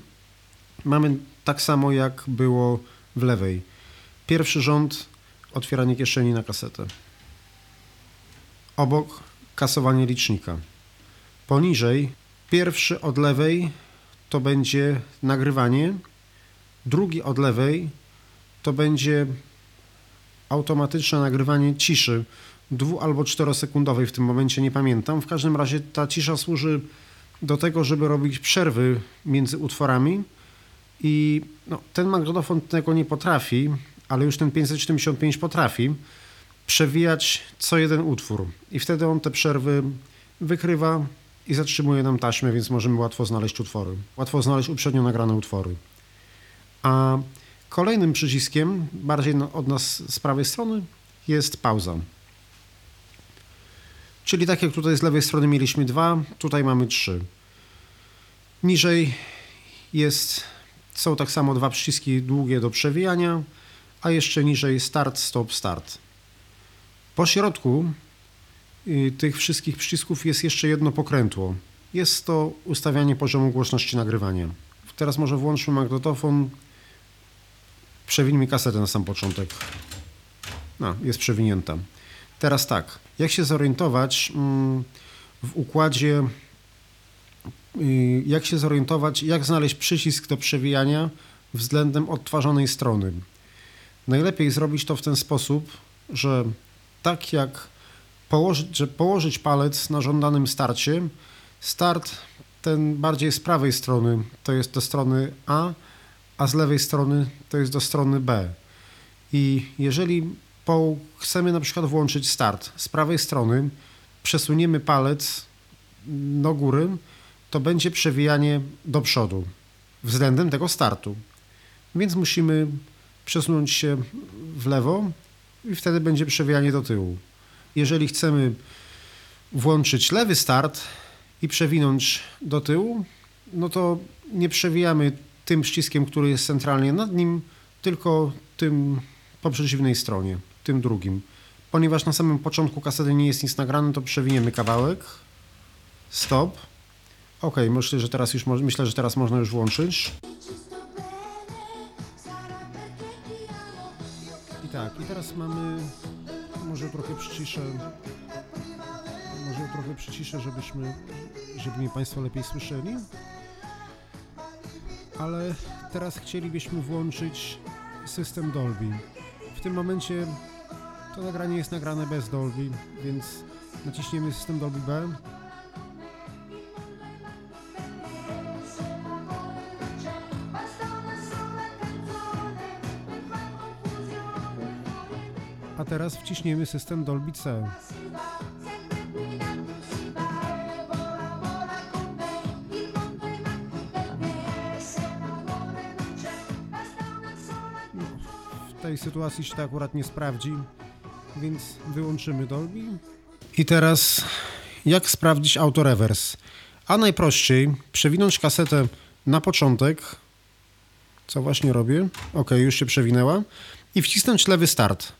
mamy tak samo jak było w lewej. Pierwszy rząd otwieranie kieszeni na kasetę. Obok kasowanie licznika. Poniżej pierwszy od lewej to będzie nagrywanie, drugi od lewej to będzie automatyczne nagrywanie ciszy dwu- albo czterosekundowej w tym momencie, nie pamiętam. W każdym razie ta cisza służy do tego, żeby robić przerwy między utworami i no, ten magnetofon tego nie potrafi, ale już ten 575 potrafi przewijać co jeden utwór i wtedy on te przerwy wykrywa i zatrzymuje nam taśmę, więc możemy łatwo znaleźć utwory. Łatwo znaleźć uprzednio nagrane utwory. A Kolejnym przyciskiem, bardziej od nas z prawej strony, jest pauza. Czyli tak jak tutaj z lewej strony mieliśmy dwa, tutaj mamy trzy. Niżej jest, są tak samo dwa przyciski długie do przewijania, a jeszcze niżej start, stop, start. Po środku y, tych wszystkich przycisków jest jeszcze jedno pokrętło. Jest to ustawianie poziomu głośności nagrywania. Teraz może włączmy magnetofon. Przewińmy kasetę na sam początek. No, jest przewinięta. Teraz tak, jak się zorientować mm, w układzie, y, jak się zorientować, jak znaleźć przycisk do przewijania względem odtwarzanej strony. Najlepiej zrobić to w ten sposób, że tak jak położyć, że położyć palec na żądanym starcie, start ten bardziej z prawej strony to jest do strony A, a z lewej strony to jest do strony B. I jeżeli po, chcemy na przykład włączyć start z prawej strony, przesuniemy palec do góry, to będzie przewijanie do przodu względem tego startu. Więc musimy przesunąć się w lewo i wtedy będzie przewijanie do tyłu. Jeżeli chcemy włączyć lewy start i przewinąć do tyłu, no to nie przewijamy tym przyciskiem, który jest centralnie nad nim, tylko tym po przeciwnej stronie, tym drugim. Ponieważ na samym początku kasety nie jest nic nagrane, to przewiniemy kawałek. Stop. Ok, myślę, że teraz już myślę, że teraz można już włączyć. I tak, i teraz mamy może trochę przyciszę może trochę przyciszę, żebyśmy, żeby mnie Państwo lepiej słyszeli. Ale teraz chcielibyśmy włączyć system Dolby. W tym momencie to nagranie jest nagrane bez Dolby, więc naciśniemy system Dolby B. A teraz wciśniemy system Dolby C. tej sytuacji się to akurat nie sprawdzi, więc wyłączymy Dolby. I teraz jak sprawdzić autorewers? A najprościej przewinąć kasetę na początek, co właśnie robię. Ok, już się przewinęła. I wcisnąć lewy start.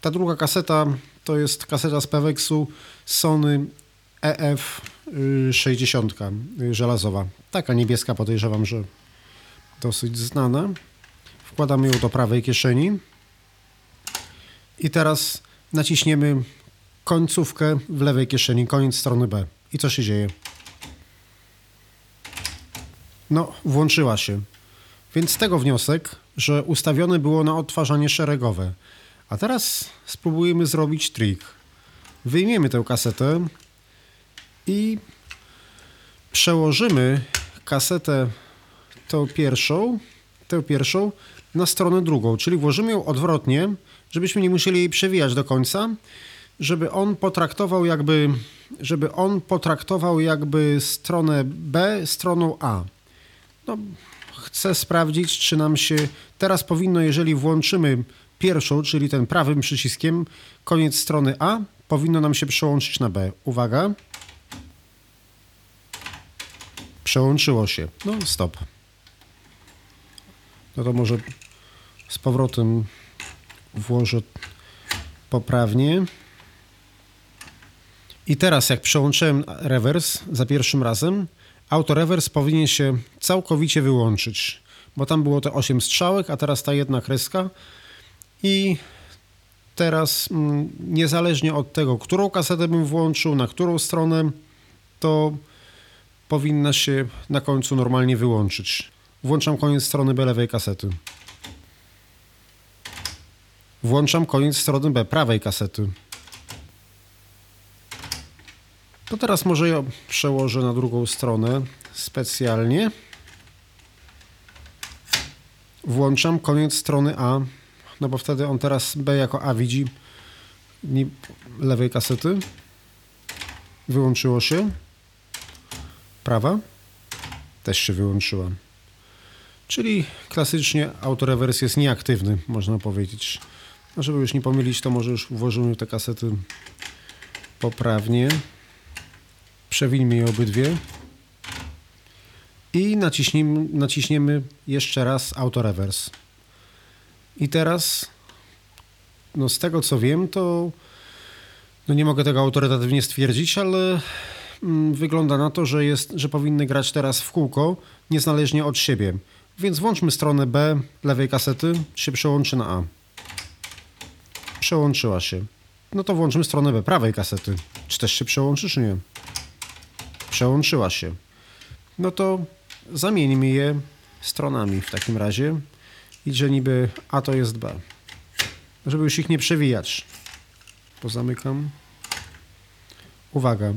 Ta druga kaseta to jest kaseta z Peweksu Sony EF60 żelazowa. Taka niebieska podejrzewam, że dosyć znana. Wkładamy ją do prawej kieszeni. I teraz naciśniemy końcówkę w lewej kieszeni, koniec strony B. I co się dzieje? No, włączyła się. Więc z tego wniosek, że ustawione było na odtwarzanie szeregowe. A teraz spróbujemy zrobić trik. Wyjmiemy tę kasetę i przełożymy kasetę tą pierwszą, tę pierwszą na stronę drugą, czyli włożymy ją odwrotnie, żebyśmy nie musieli jej przewijać do końca, żeby on potraktował jakby, żeby on potraktował jakby stronę B stroną A. No, chcę sprawdzić, czy nam się teraz powinno, jeżeli włączymy pierwszą, czyli ten prawym przyciskiem, koniec strony A, powinno nam się przełączyć na B. Uwaga. Przełączyło się. No, stop. No to może z powrotem włożę poprawnie. I teraz jak przełączyłem rewers za pierwszym razem, autorewers powinien się całkowicie wyłączyć, bo tam było te 8 strzałek, a teraz ta jedna kreska i teraz mm, niezależnie od tego, którą kasetę bym włączył, na którą stronę, to powinna się na końcu normalnie wyłączyć. Włączam koniec strony B lewej kasety. Włączam koniec strony B prawej kasety. To teraz może ją przełożę na drugą stronę specjalnie. Włączam koniec strony A, no bo wtedy on teraz B jako A widzi lewej kasety. Wyłączyło się. Prawa też się wyłączyła. Czyli klasycznie autorewers jest nieaktywny, można powiedzieć. A żeby już nie pomylić, to może już włożymy te kasety poprawnie. Przewińmy je obydwie. I naciśnijmy, naciśniemy jeszcze raz autorewers. I teraz, no z tego co wiem, to No nie mogę tego autorytatywnie stwierdzić, ale mm, wygląda na to, że, jest, że powinny grać teraz w kółko, niezależnie od siebie. Więc włączmy stronę B lewej kasety, się przełączy na A. Przełączyła się. No to włączmy stronę B prawej kasety. Czy też się przełączy, czy nie? Przełączyła się. No to zamieńmy je stronami w takim razie. I że niby A to jest B. Żeby już ich nie przewijać. Pozamykam. Uwaga.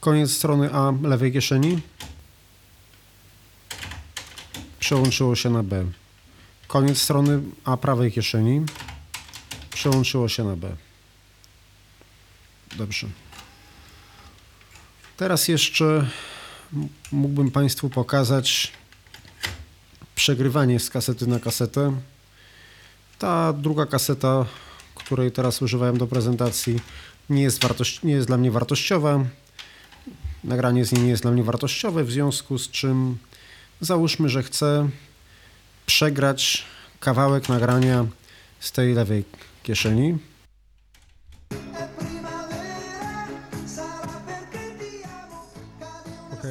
Koniec strony A lewej kieszeni. Przełączyło się na B. Koniec strony A prawej kieszeni. Przełączyło się na B. Dobrze. Teraz jeszcze mógłbym Państwu pokazać przegrywanie z kasety na kasetę. Ta druga kaseta, której teraz używałem do prezentacji, nie jest, wartość, nie jest dla mnie wartościowa. Nagranie z niej nie jest dla mnie wartościowe, w związku z czym załóżmy, że chcę przegrać kawałek nagrania z tej lewej kieszeni. Ok.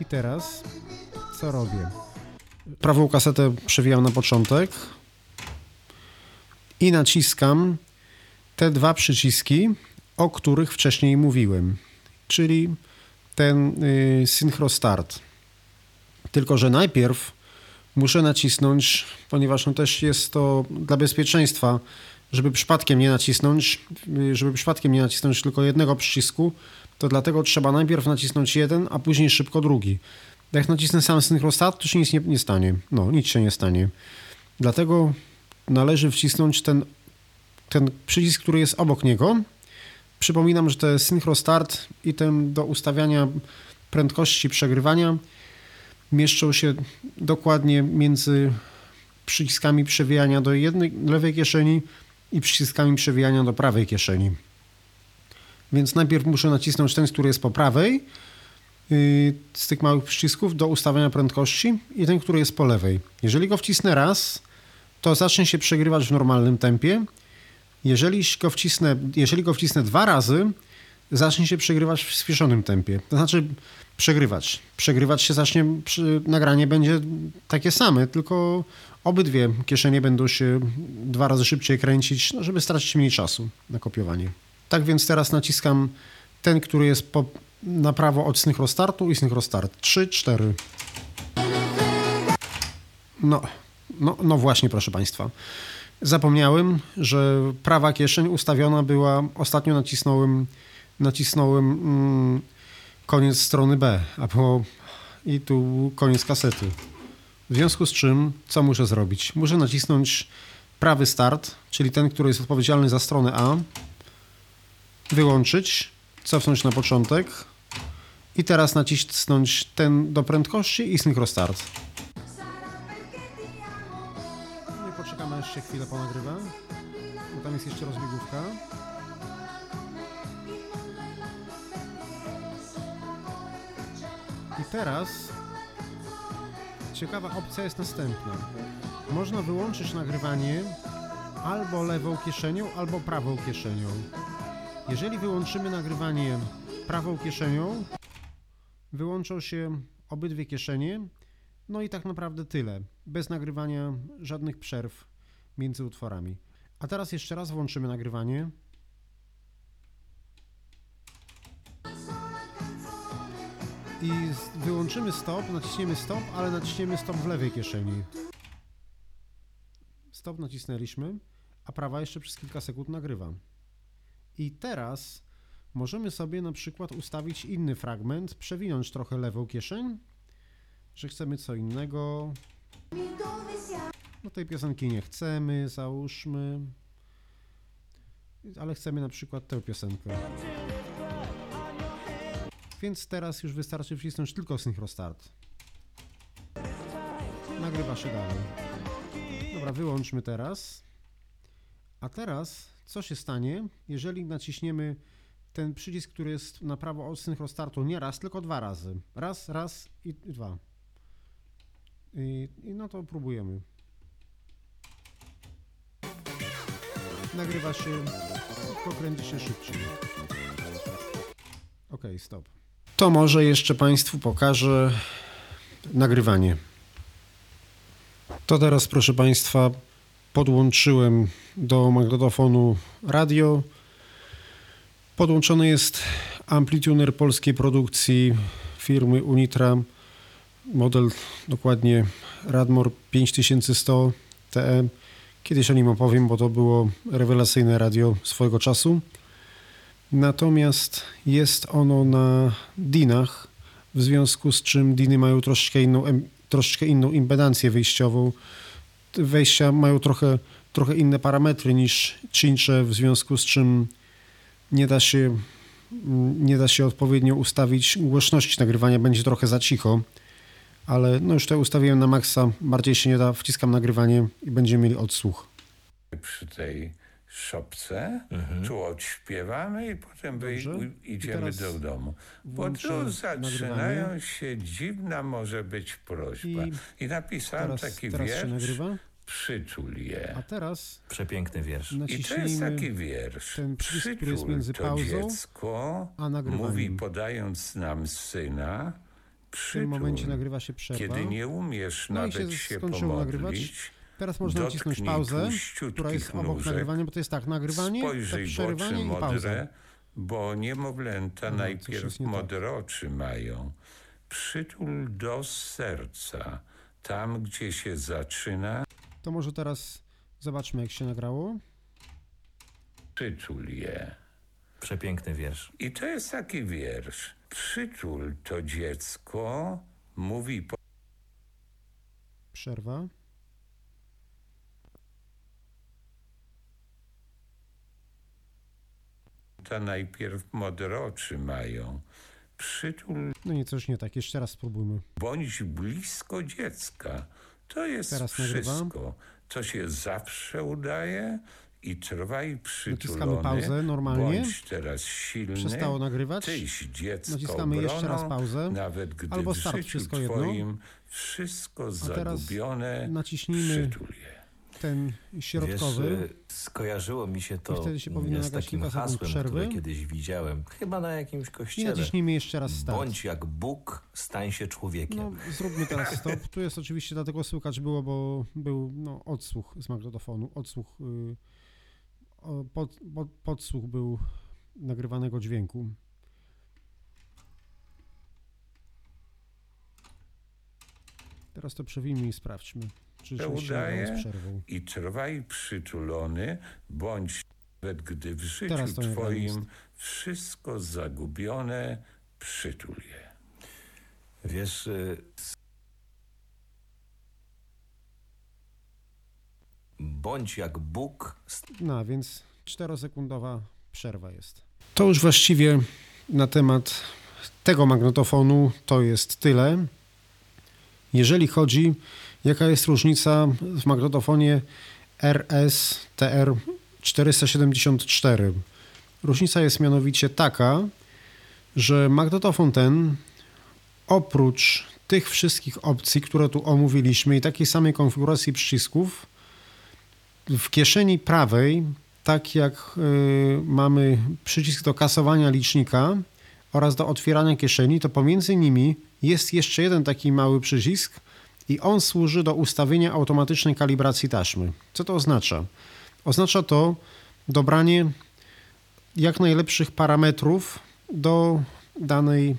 I teraz co robię? Prawą kasetę przewijam na początek i naciskam te dwa przyciski, o których wcześniej mówiłem, czyli ten y, Synchro Start. Tylko, że najpierw muszę nacisnąć, ponieważ no też jest to dla bezpieczeństwa, żeby przypadkiem nie nacisnąć, y, żeby przypadkiem nie nacisnąć tylko jednego przycisku, to dlatego trzeba najpierw nacisnąć jeden, a później szybko drugi. Jak nacisnę sam Synchro Start, to się nic nie, nie stanie. No, nic się nie stanie. Dlatego należy wcisnąć ten, ten przycisk, który jest obok niego. Przypominam, że to jest i ten do ustawiania prędkości przegrywania mieszczą się dokładnie między przyciskami przewijania do jednej lewej kieszeni i przyciskami przewijania do prawej kieszeni. Więc najpierw muszę nacisnąć ten, który jest po prawej yy, z tych małych przycisków do ustawiania prędkości i ten, który jest po lewej. Jeżeli go wcisnę raz, to zacznie się przegrywać w normalnym tempie. Jeżeli go wcisnę, jeżeli go wcisnę dwa razy, zacznie się przegrywać w spieszonym tempie. To znaczy przegrywać. Przegrywać się zacznie, przy, nagranie będzie takie same, tylko obydwie kieszenie będą się dwa razy szybciej kręcić, no żeby stracić mniej czasu na kopiowanie. Tak więc teraz naciskam ten, który jest po, na prawo od Synchro Startu i Synchro Start. 3, 4. No, no, no właśnie, proszę Państwa. Zapomniałem, że prawa kieszeń ustawiona była, ostatnio nacisnąłem, nacisnąłem mm, koniec strony B, a po, i tu koniec kasety. W związku z czym, co muszę zrobić? Muszę nacisnąć prawy start, czyli ten, który jest odpowiedzialny za stronę A, wyłączyć, cofnąć na początek i teraz nacisnąć ten do prędkości i synchro start. No i poczekamy jeszcze chwilę ponagrywa, bo tam jest jeszcze rozbiegówka. I teraz ciekawa opcja jest następna. Można wyłączyć nagrywanie albo lewą kieszenią, albo prawą kieszenią. Jeżeli wyłączymy nagrywanie prawą kieszenią, wyłączą się obydwie kieszenie, no i tak naprawdę tyle, bez nagrywania żadnych przerw między utworami. A teraz jeszcze raz włączymy nagrywanie. I wyłączymy stop, naciśniemy stop, ale naciśniemy stop w lewej kieszeni. Stop nacisnęliśmy, a prawa jeszcze przez kilka sekund nagrywa. I teraz możemy sobie na przykład ustawić inny fragment, przewinąć trochę lewą kieszeń, że chcemy co innego. No tej piosenki nie chcemy, załóżmy. Ale chcemy na przykład tę piosenkę. Więc teraz już wystarczy wcisnąć tylko Synchro Start. Nagrywa się dalej. Dobra, wyłączmy teraz. A teraz co się stanie, jeżeli naciśniemy ten przycisk, który jest na prawo od Synchro Startu nie raz, tylko dwa razy. Raz, raz i dwa. I, i no to próbujemy. Nagrywa się kręci się szybciej. Ok, stop. To może jeszcze Państwu pokażę nagrywanie. To teraz, proszę Państwa, podłączyłem do magnetofonu radio. Podłączony jest amplituner polskiej produkcji firmy Unitra, model dokładnie Radmor 5100 TE. Kiedyś o nim opowiem, bo to było rewelacyjne radio swojego czasu. Natomiast jest ono na dinach, w związku z czym diny mają troszeczkę inną, inną impedancję wyjściową. Wejścia mają trochę, trochę inne parametry niż czyncze, w związku z czym nie da się, nie da się odpowiednio ustawić głośności nagrywania, będzie trochę za cicho, ale no już to ustawiłem na maksa, bardziej się nie da, wciskam nagrywanie i będziemy mieli odsłuch. Przy tej szopce, tu odśpiewamy i potem Dobrze. idziemy do domu. Bo tu zaczynają nagrywanie. się dziwna może być prośba. I I, napisałem Teraz, taki teraz się wiersz, nagrywa. przyczul je. A teraz Przepiękny wiersz. I to jest taki wiersz. ten przycisk, Przyczul między to dziecko, a nagrywaniem. mówi podając nam syna, w przytul, tym momencie nagrywa się przerwa. kiedy nie umiesz No nawet się się, skończyło nagrywać. Teraz można nacisnąć dotknij pauzę, tłuściutkich która jest obok nóżek, nagrywania, bo to jest tak, nagrywanie, Spojrzyj tak w oczy przerywanie i pauza. modre, bo niemowlęta coś najpierw nie tak. modre oczy mają. Przytul do serca, tam gdzie się zaczyna, To może teraz zobaczmy, jak się nagrało. przytul je. Przepiękny wiersz. I to jest taki wiersz. Przytul to dziecko, mówi Przerwa. Ta najpierw modre oczy mają. Przytul, No nie, coś nie tak. Jeszcze raz spróbujmy. bądź blisko dziecka. To jest Teraz nagrywam. wszystko. To się zawsze udaje i trwaj przytulony. Naciskamy pauzę normalnie. Bądź teraz silny. Przestało nagrywać. Tyś dziecko Naciskamy jeszcze raz pauzę. Nawet gdy Albo w start, życiu wszystko jedno. twoim wszystko teraz zagubione, naciśnijmy. Ten środkowy. Wiesz, y, skojarzyło mi się I to wtedy się powinno z takim hasłem, przerwy. które kiedyś widziałem. Chyba na jakimś I kościele. naciśnijmy jeszcze raz start. Bądź jak Bóg, stań się człowiekiem. No, zróbmy teraz stop. Tu jest oczywiście dlatego słychać było, bo był no, odsłuch z magnetofonu. Odsłuch, y, o, pod, pod, podsłuch był nagrywanego dźwięku. Teraz to przewijmy i sprawdźmy, nagrało udaje? z przerwą. I trwaj przytulony, bądź nawet gdy w życiu twoim wszystko zagubione, przytul je. Wiesz, y, bądź jak Bóg, No, więc czterosekundowa przerwa jest. To już właściwie na temat tego magnetofonu to jest tyle. Jeżeli chodzi, jaka jest różnica w magnetofonie RS TR 474. Różnica jest mianowicie taka, że magnetofon ten oprócz tych wszystkich opcji, które tu omówiliśmy i takiej samej konfiguracji przycisków, w kieszeni prawej, tak jak y, mamy przycisk do kasowania licznika oraz do otwierania kieszeni, to pomiędzy nimi jest jeszcze jeden taki mały przycisk i on służy do ustawienia automatycznej kalibracji taśmy. Co to oznacza? Oznacza to dobranie jak najlepszych parametrów do danej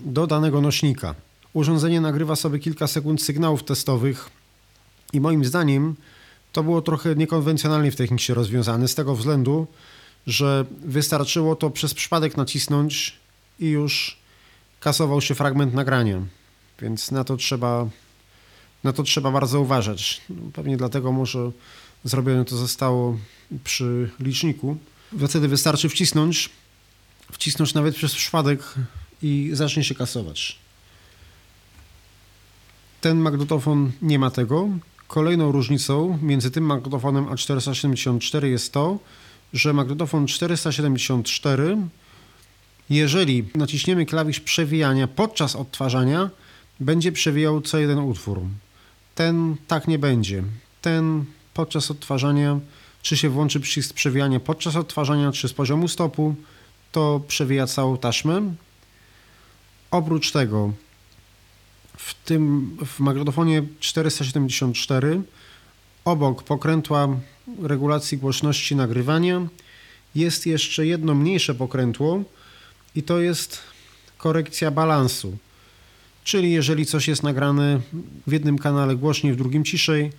do danego nośnika. Urządzenie nagrywa sobie kilka sekund sygnałów testowych i moim zdaniem to było trochę niekonwencjonalnie w technicznie rozwiązane, z tego względu, że wystarczyło to przez przypadek nacisnąć i już kasował się fragment nagrania. Więc na to trzeba, na to trzeba bardzo uważać. No, Pewnie dlatego może zrobione to zostało przy liczniku. Wtedy wystarczy wcisnąć, wcisnąć nawet przez przypadek i zacznie się kasować. Ten magnetofon nie ma tego. Kolejną różnicą między tym magnetofonem a 474 jest to, że magnetofon 474, jeżeli naciśniemy klawisz przewijania podczas odtwarzania, będzie przewijał co jeden utwór. Ten tak nie będzie. Ten podczas odtwarzania czy się włączy przycisk przewijania podczas odtwarzania, czy z poziomu stopu, to przewija całą taśmę. Oprócz tego w tym w magnetofonie 474 obok pokrętła regulacji głośności nagrywania jest jeszcze jedno mniejsze pokrętło i to jest korekcja balansu. Czyli jeżeli coś jest nagrane w jednym kanale głośniej, w drugim ciszej,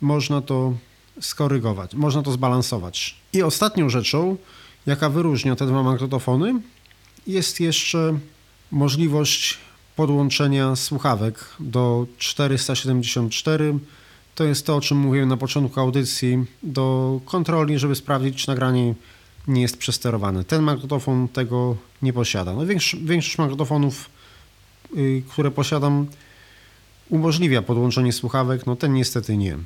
można to skorygować, można to zbalansować. I ostatnią rzeczą, jaka wyróżnia te dwa magnetofony, jest jeszcze możliwość podłączenia słuchawek do 474. To jest to, o czym mówiłem na początku audycji, do kontroli, żeby sprawdzić, czy nagranie nie jest przesterowane. Ten magnetofon tego nie posiada. No, większość, większość magnetofonów, które posiadam, umożliwia podłączenie słuchawek, no ten niestety nie.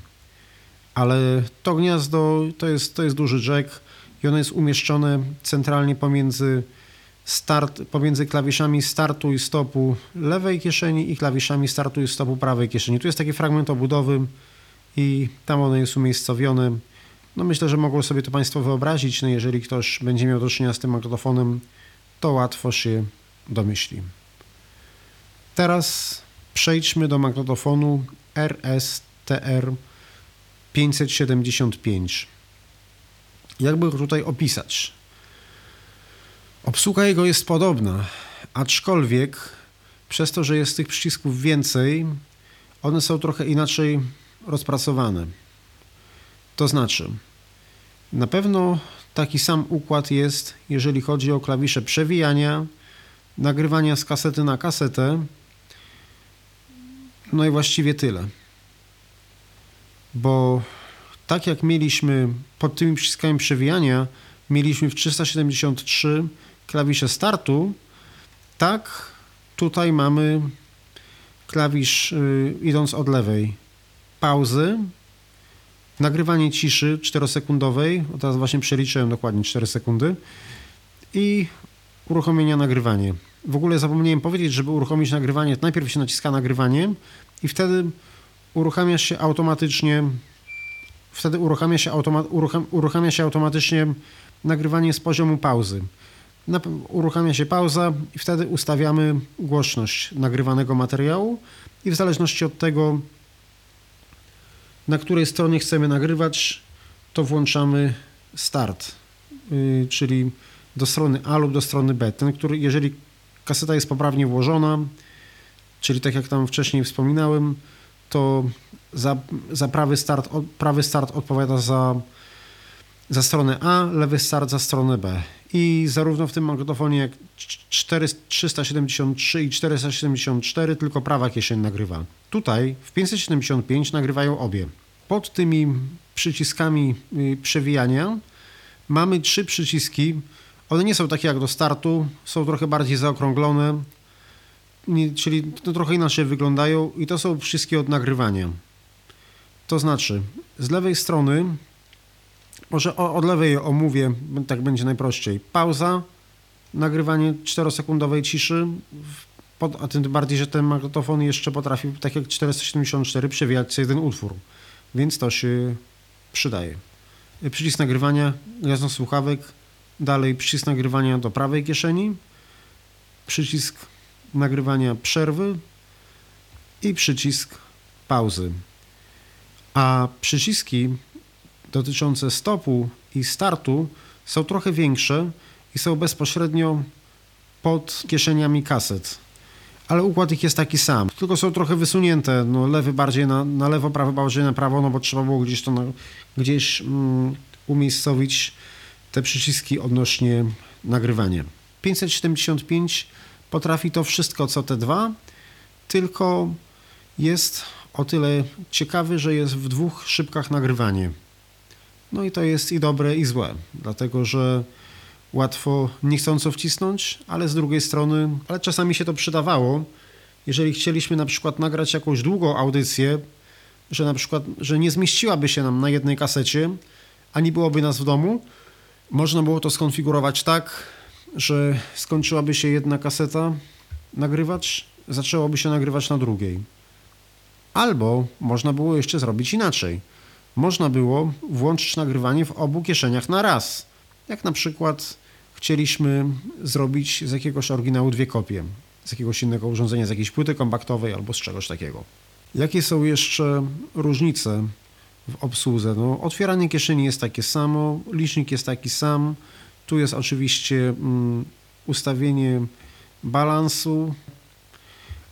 Ale to gniazdo to jest, to jest duży jack i ono jest umieszczone centralnie pomiędzy, start, pomiędzy klawiszami startu i stopu lewej kieszeni i klawiszami startu i stopu prawej kieszeni. Tu jest taki fragment obudowy i tam ono jest umiejscowione. No myślę, że mogą sobie to Państwo wyobrazić, no jeżeli ktoś będzie miał do czynienia z tym magnetofonem, to łatwo się domyśli. Teraz przejdźmy do magnetofonu RSTR 575. Jakby go tutaj opisać? Obsługa jego jest podobna, aczkolwiek przez to, że jest tych przycisków więcej, one są trochę inaczej rozpracowane. To znaczy, na pewno taki sam układ jest, jeżeli chodzi o klawisze przewijania, nagrywania z kasety na kasetę. No i właściwie tyle. Bo tak jak mieliśmy pod tymi przyciskami przewijania, mieliśmy w 373 klawisze startu, tak tutaj mamy klawisz yy, idąc od lewej pauzy, nagrywanie ciszy 4-sekundowej, teraz właśnie przeliczyłem dokładnie 4 sekundy i uruchomienia nagrywanie. W ogóle zapomniałem powiedzieć, żeby uruchomić nagrywanie, najpierw się naciska nagrywanie i wtedy uruchamia się automatycznie wtedy uruchamia się, automa- urucham- uruchamia się automatycznie nagrywanie z poziomu pauzy. Na, uruchamia się pauza i wtedy ustawiamy głośność nagrywanego materiału i w zależności od tego, na której stronie chcemy nagrywać, to włączamy start, yy, czyli do strony A lub do strony B. Ten, który, jeżeli kaseta jest poprawnie włożona, czyli tak jak tam wcześniej wspominałem, to za, za prawy, start, prawy start odpowiada za, za stronę A, lewy start za stronę B. I zarówno w tym magnetofonie jak 4, 373 i 474 tylko prawa kieszeń nagrywa. Tutaj w 575 nagrywają obie. Pod tymi przyciskami y, przewijania mamy trzy przyciski. One nie są takie jak do startu, są trochę bardziej zaokrąglone, czyli to trochę inaczej wyglądają i to są przyciski od nagrywania. To znaczy, z lewej strony, może od lewej omówię, tak będzie najprościej. Pauza, nagrywanie 4-sekundowej ciszy, a tym bardziej, że ten magnetofon jeszcze potrafi, tak jak 474, przewijać jeden utwór, więc to się przydaje. Przycisk nagrywania, gniazdo słuchawek, dalej przycisk nagrywania do prawej kieszeni, przycisk nagrywania przerwy i przycisk pauzy. A przyciski dotyczące stopu i startu są trochę większe i są bezpośrednio pod kieszeniami kaset. Ale układ ich jest taki sam, tylko są trochę wysunięte, no lewy bardziej na, na lewo, prawy bardziej na prawo, no bo trzeba było gdzieś to na, gdzieś um, umiejscowić te przyciski odnośnie nagrywania. 575 potrafi to wszystko, co te dwa, tylko jest o tyle ciekawy, że jest w dwóch szybkach nagrywanie. No i to jest i dobre, i złe, dlatego że łatwo niechcąco wcisnąć, ale z drugiej strony, ale czasami się to przydawało, jeżeli chcieliśmy na przykład nagrać jakąś długą audycję, że na przykład, że nie zmieściłaby się nam na jednej kasecie, ani byłoby nas w domu, można było to skonfigurować tak, że skończyłaby się jedna kaseta nagrywać, zaczęłoby się nagrywać na drugiej. Albo można było jeszcze zrobić inaczej. można było włączyć nagrywanie w obu kieszeniach na raz. Jak na przykład chcieliśmy zrobić z jakiegoś oryginału dwie kopie, z jakiegoś innego urządzenia, z jakiejś płyty kompaktowej albo z czegoś takiego. Jakie są jeszcze różnice w obsłudze? No, otwieranie kieszeni jest takie samo, licznik jest taki sam. Tu jest oczywiście mm, ustawienie balansu,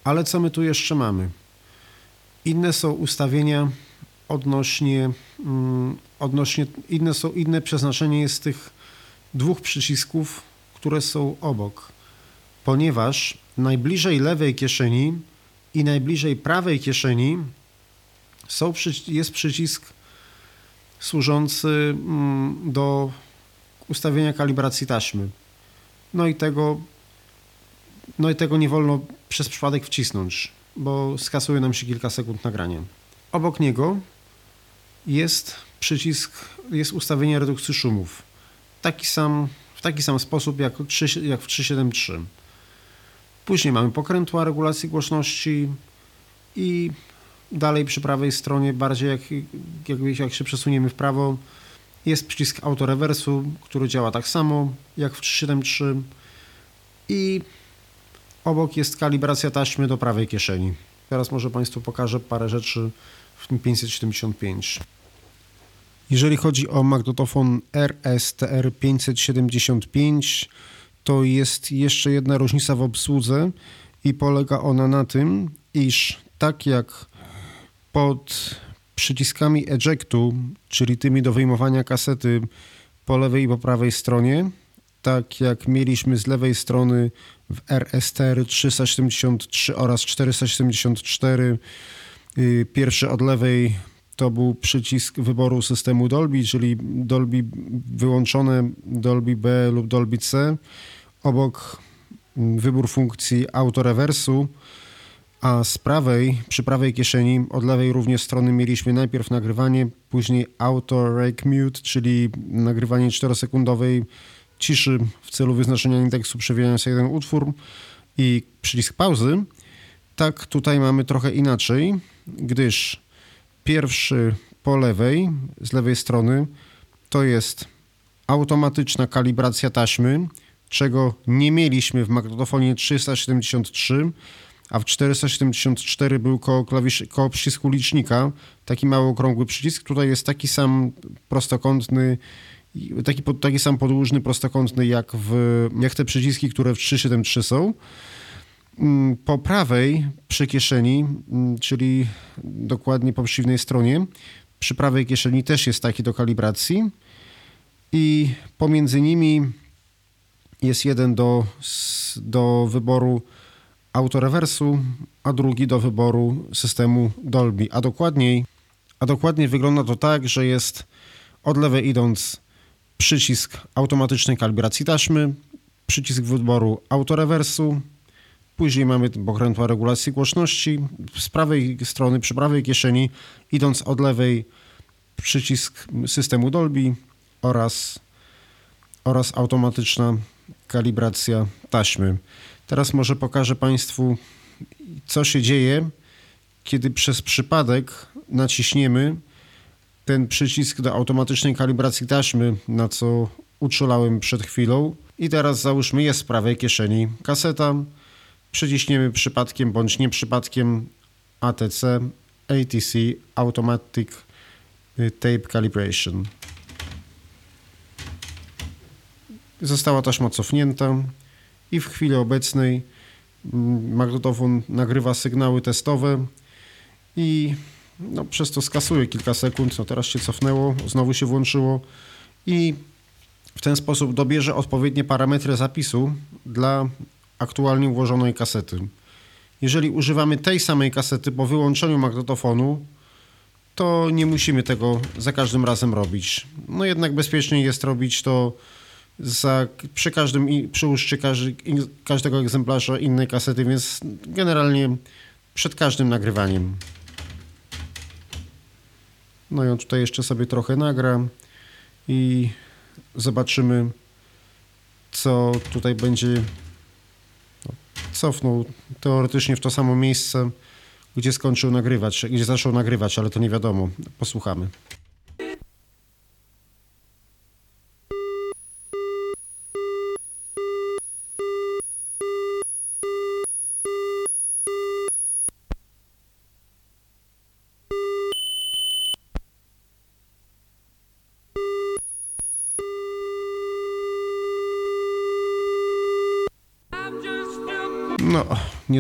ale co my tu jeszcze mamy? Inne są ustawienia odnośnie, mm, odnośnie inne są inne przeznaczenie jest tych dwóch przycisków, które są obok, ponieważ najbliżej lewej kieszeni i najbliżej prawej kieszeni są, jest przycisk służący mm, do ustawienia kalibracji taśmy. No i tego, no i tego nie wolno przez przypadek wcisnąć, bo skasuje nam się kilka sekund nagrania. Obok niego jest przycisk, jest ustawienie redukcji szumów. Taki sam, w taki sam sposób jak, 3, jak w 373. Później mamy pokrętła regulacji głośności i dalej przy prawej stronie, bardziej jak, jak, jak się przesuniemy w prawo, jest przycisk autorewersu, który działa tak samo jak w 373 i obok jest kalibracja taśmy do prawej kieszeni. Teraz może Państwu pokażę parę rzeczy w tym 575. Jeżeli chodzi o magnetofon RSTR 575, to jest jeszcze jedna różnica w obsłudze i polega ona na tym, iż tak jak pod przyciskami ejectu, czyli tymi do wyjmowania kasety po lewej i po prawej stronie, tak jak mieliśmy z lewej strony w RSTR 373 oraz 474, y, pierwszy od lewej to był przycisk wyboru systemu Dolby, czyli Dolby wyłączone, Dolby B lub Dolby C. Obok mm, wybór funkcji autorewersu, a z prawej, przy prawej kieszeni, od lewej również strony mieliśmy najpierw nagrywanie, później auto rake mute, czyli nagrywanie 4-sekundowej ciszy w celu wyznaczenia indeksu przewijając jeden utwór i przycisk pauzy. Tak tutaj mamy trochę inaczej, gdyż Pierwszy po lewej, z lewej strony, to jest automatyczna kalibracja taśmy, czego nie mieliśmy w magnetofonie 373, a w 474 był koło, klawisz, koło przycisku licznika taki mały okrągły przycisk. Tutaj jest taki sam prostokątny, taki, taki sam podłużny prostokątny jak, w, jak te przyciski, które w 373 są. Mm, po prawej przy kieszeni, mm, czyli dokładnie po przeciwnej stronie, przy prawej kieszeni też jest taki do kalibracji i pomiędzy nimi jest jeden do, do wyboru autorewersu, a drugi do wyboru systemu Dolby. A dokładniej, a dokładniej wygląda to tak, że jest od lewej idąc przycisk automatycznej kalibracji taśmy, przycisk wyboru autorewersu, Później mamy pokrętła regulacji głośności. Z prawej strony, przy prawej kieszeni, idąc od lewej, przycisk systemu Dolby oraz, oraz automatyczna kalibracja taśmy. Teraz może pokażę Państwu, co się dzieje, kiedy przez przypadek naciśniemy ten przycisk do automatycznej kalibracji taśmy, na co uczulałem przed chwilą. I teraz załóżmy jest w prawej kieszeni kaseta przyciśniemy przypadkiem bądź nie przypadkiem ATC, ATC Automatic y, Tape Calibration. Została taśma cofnięta i w chwili obecnej mm, magnetofon nagrywa sygnały testowe i no, przez to skasuje kilka sekund. No, teraz się cofnęło, znowu się włączyło i w ten sposób dobierze odpowiednie parametry zapisu dla aktualnie ułożonej kasety. Jeżeli używamy tej samej kasety po wyłączeniu magnetofonu, to nie musimy tego za każdym razem robić. No jednak bezpieczniej jest robić to za, przy każdym, przy użyciu każdy, każdego egzemplarza innej kasety, więc generalnie przed każdym nagrywaniem. No i on tutaj jeszcze sobie trochę nagra i zobaczymy, co tutaj będzie cofnął teoretycznie w to samo miejsce, gdzie skończył nagrywać, gdzie zaczął nagrywać, ale to nie wiadomo. Posłuchamy. No,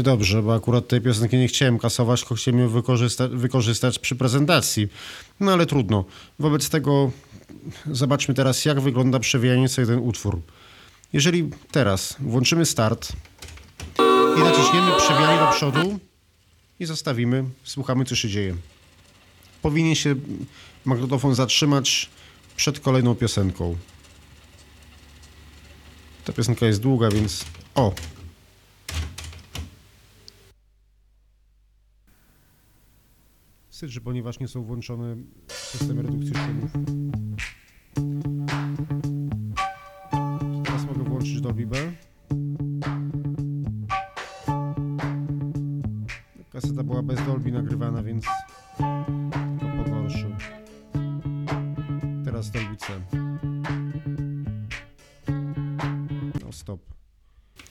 niedobrze, bo akurat tej piosenki nie chciałem kasować, tylko chciałem ją wykorzysta- wykorzystać przy prezentacji. No ale trudno. Wobec tego zobaczmy teraz, jak wygląda przewijanie sobie ten utwór. Jeżeli teraz włączymy start i naciśniemy przewijanie do przodu i zostawimy, słuchamy, co się dzieje. Powinien się magnetofon zatrzymać przed kolejną piosenką. Ta piosenka jest długa, więc... O! Wstyd, że ponieważ nie są włączone systemy redukcji szumów. Teraz mogę włączyć Dolby B. Kaseta była bez Dolby nagrywana, więc to pogorszy. Teraz Dolby C. No stop.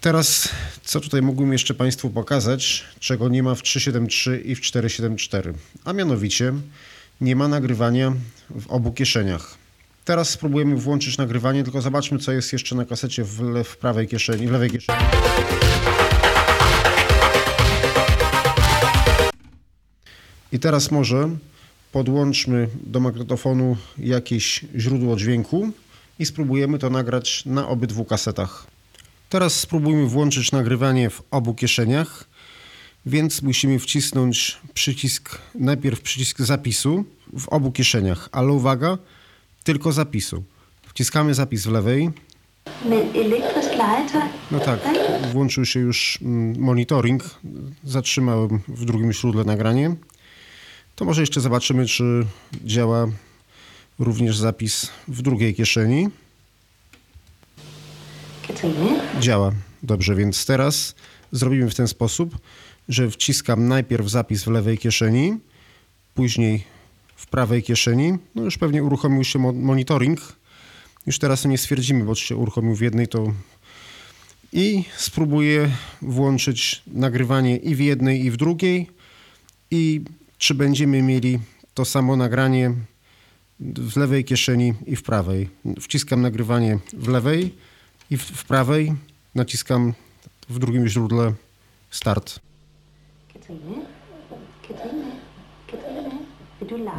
Teraz, co tutaj mógłbym jeszcze Państwu pokazać, czego nie ma w 373 i w 474, a mianowicie nie ma nagrywania w obu kieszeniach. Teraz spróbujemy włączyć nagrywanie, tylko zobaczmy, co jest jeszcze na kasecie w, le- w prawej kieszeni, w lewej kieszeni. I teraz może podłączmy do magnetofonu jakieś źródło dźwięku i spróbujemy to nagrać na obydwu kasetach. Teraz spróbujmy włączyć nagrywanie w obu kieszeniach, więc musimy wcisnąć przycisk, najpierw przycisk zapisu w obu kieszeniach, ale uwaga, tylko zapisu. Wciskamy zapis w lewej. No tak, włączył się już mm, monitoring. Zatrzymałem w drugim źródle nagranie. To może jeszcze zobaczymy, czy działa również zapis w drugiej kieszeni. Działa. Dobrze, więc teraz zrobimy w ten sposób, że wciskam najpierw zapis w lewej kieszeni, później w prawej kieszeni. No już pewnie uruchomił się mo- monitoring. Już teraz nie stwierdzimy, bo czy się uruchomił w jednej, to... I spróbuję włączyć nagrywanie i w jednej, i w drugiej. I czy będziemy mieli to samo nagranie w lewej kieszeni i w prawej. Wciskam nagrywanie w lewej i w, w prawej naciskam w drugim źródle start.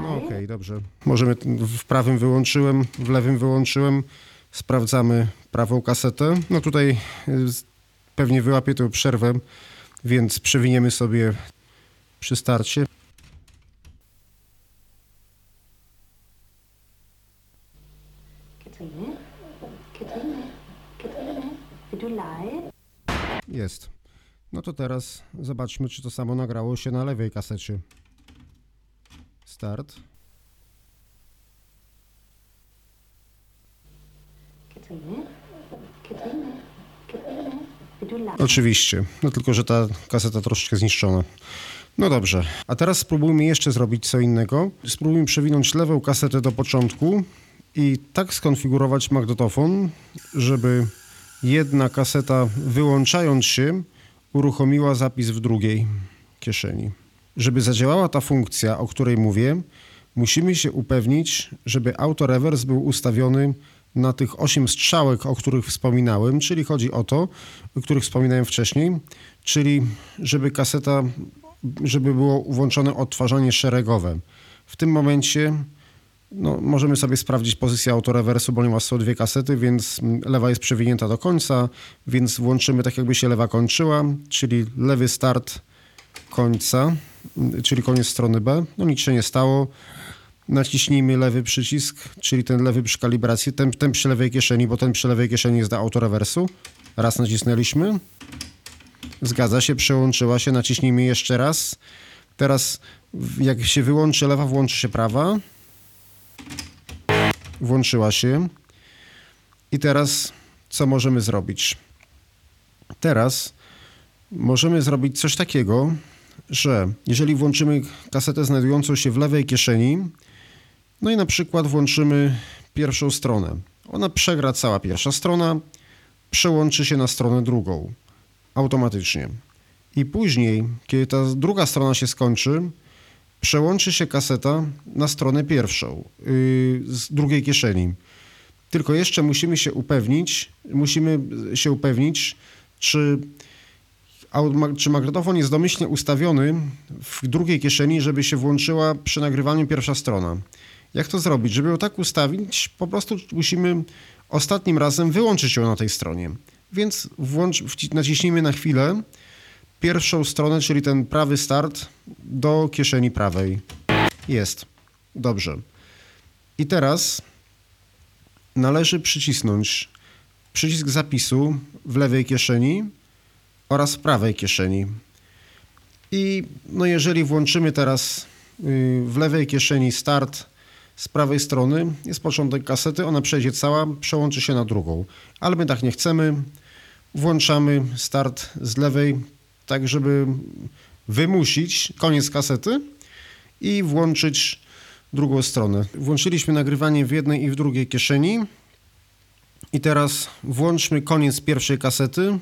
No okej, dobrze. Możemy w prawym wyłączyłem, w lewym wyłączyłem. Sprawdzamy prawą kasetę. No tutaj y, pewnie wyłapię tę przerwę, więc przewiniemy sobie przy starcie. Jest. No to teraz zobaczmy, czy to samo nagrało się na lewej kasecie. Start. Oczywiście, no tylko, że ta kaseta troszeczkę zniszczona. No dobrze, a teraz spróbujmy jeszcze zrobić co innego. Spróbujmy przewinąć lewą kasetę do początku i tak skonfigurować magnetofon, żeby jedna kaseta wyłączając się uruchomiła zapis w drugiej kieszeni. Żeby zadziałała ta funkcja, o której mówię, musimy się upewnić, żeby autorewers był ustawiony na tych 8 strzałek, o których wspominałem, czyli chodzi o to, o których wspominałem wcześniej, czyli żeby kaseta, żeby było włączone odtwarzanie szeregowe. W tym momencie no, możemy sobie sprawdzić pozycję autorewersu, ponieważ są dwie kasety, więc mm, lewa jest przewinięta do końca, więc włączymy tak jakby się lewa kończyła, czyli lewy start końca, mm, czyli koniec strony B. No nic się nie stało. Naciśnijmy lewy przycisk, czyli ten lewy przy kalibracji, ten, ten przy lewej kieszeni, bo ten przy lewej kieszeni jest do autorewersu. Raz nacisnęliśmy. Zgadza się, przełączyła się. Naciśnijmy jeszcze raz. Teraz jak się wyłączy lewa, włączy się prawa. Włączyła się. I teraz co możemy zrobić? Teraz możemy zrobić coś takiego, że jeżeli włączymy kasetę znajdującą się w lewej kieszeni, no i na przykład włączymy pierwszą stronę. Ona przegra cała pierwsza strona, przełączy się na stronę drugą automatycznie. I później, kiedy ta druga strona się skończy, przełączy się kaseta na stronę pierwszą yy, z drugiej kieszeni. Tylko jeszcze musimy się upewnić, musimy się upewnić, czy czy magnetofon jest domyślnie ustawiony w drugiej kieszeni, żeby się włączyła przy nagrywaniu pierwsza strona? Jak to zrobić? Żeby ją tak ustawić, po prostu musimy ostatnim razem wyłączyć ją na tej stronie. Więc włącz, naciśnijmy na chwilę pierwszą stronę, czyli ten prawy start do kieszeni prawej. Jest. Dobrze. I teraz należy przycisnąć przycisk zapisu w lewej kieszeni oraz w prawej kieszeni. I no jeżeli włączymy teraz y, w lewej kieszeni start z prawej strony, jest początek kasety, ona przejdzie cała, przełączy się na drugą. Ale my tak nie chcemy. Włączamy start z lewej, tak żeby wymusić koniec kasety i włączyć drugą stronę. Włączyliśmy nagrywanie w jednej i w drugiej kieszeni. I teraz włączmy koniec pierwszej kasety.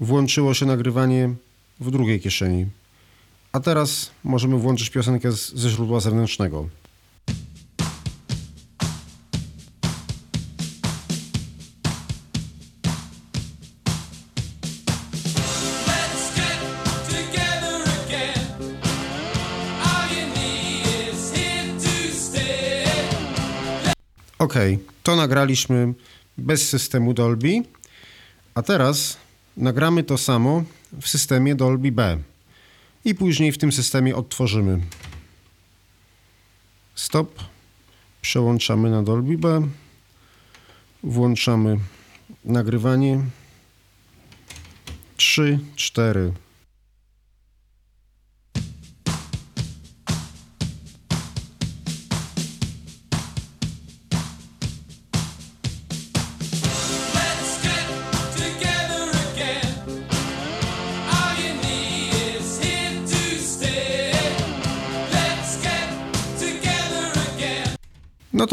Włączyło się nagrywanie w drugiej kieszeni. A teraz możemy włączyć piosenkę z, ze źródła zewnętrznego. Ok, to nagraliśmy bez systemu Dolby, a teraz nagramy to samo w systemie Dolby B i później w tym systemie odtworzymy. Stop, przełączamy na Dolby B, włączamy nagrywanie. 3, 4.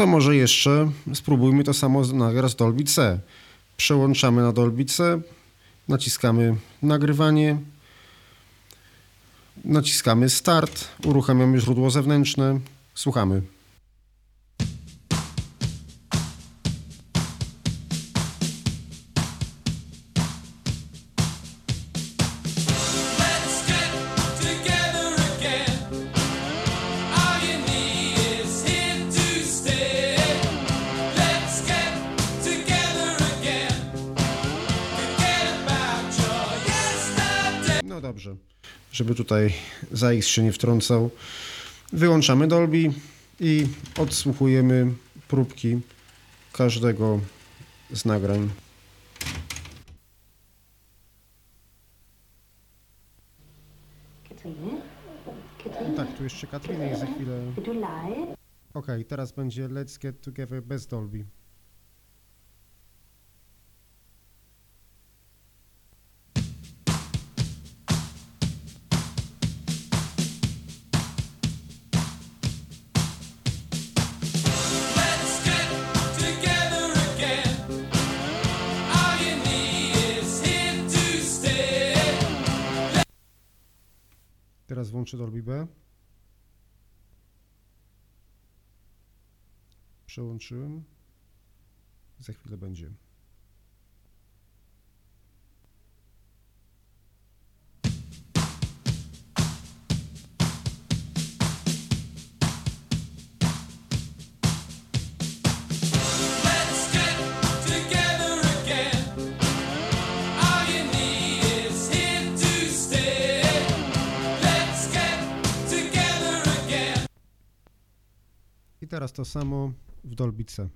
to może jeszcze spróbujmy to samo nagrać z Dolby C. Przełączamy na Dolby C, naciskamy nagrywanie, naciskamy start, uruchamiamy źródło zewnętrzne, słuchamy. Tutaj ZAX się nie wtrącał, wyłączamy Dolby i odsłuchujemy próbki każdego z nagrań. Tak, tu jeszcze Katrina jest za chwilę. Okej, teraz będzie Let's Get Together bez Dolby. Teraz włączę Dolby B. Przełączyłem. Za chwilę będzie. Teraz to samo w together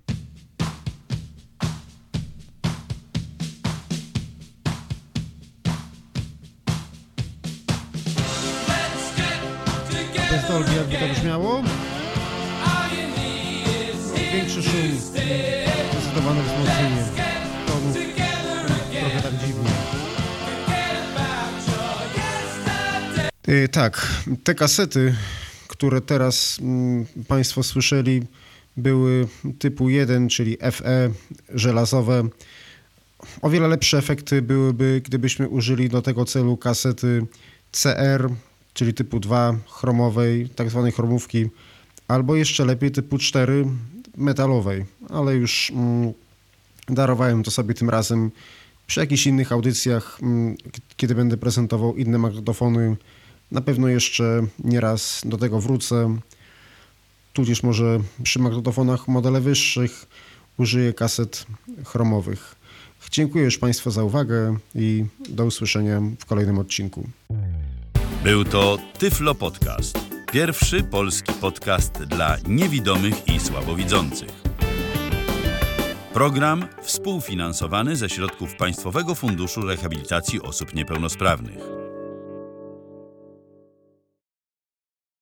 Bez Dolby jakby to brzmiało? Większy szum, zdecydowane wzmocnienie tonu, trochę tak dziwnie. about your yesterday. Y, tak, te kasety, które teraz mm, Państwo słyszeli, były typu 1, czyli FE, żelazowe. O wiele lepsze efekty byłyby, gdybyśmy użyli do tego celu kasety CR, czyli typu 2, chromowej, tak zwanej chromówki, albo jeszcze lepiej typu 4, metalowej, ale już mm, darowałem to sobie tym razem Przy jakichś innych audycjach, mm, kiedy będę prezentował inne magnetofony, pewno jeszcze nieraz do tego wrócę. Tudzież może przy magnetofonach modele wyższych użyję kaset chromowych. Dziękuję już Państwu za uwagę i do usłyszenia w kolejnym odcinku. Był to Tyflo Podcast. Pierwszy polski podcast dla niewidomych i słabowidzących. Program współfinansowany ze środków Państwowego Funduszu Rehabilitacji Osób Niepełnosprawnych.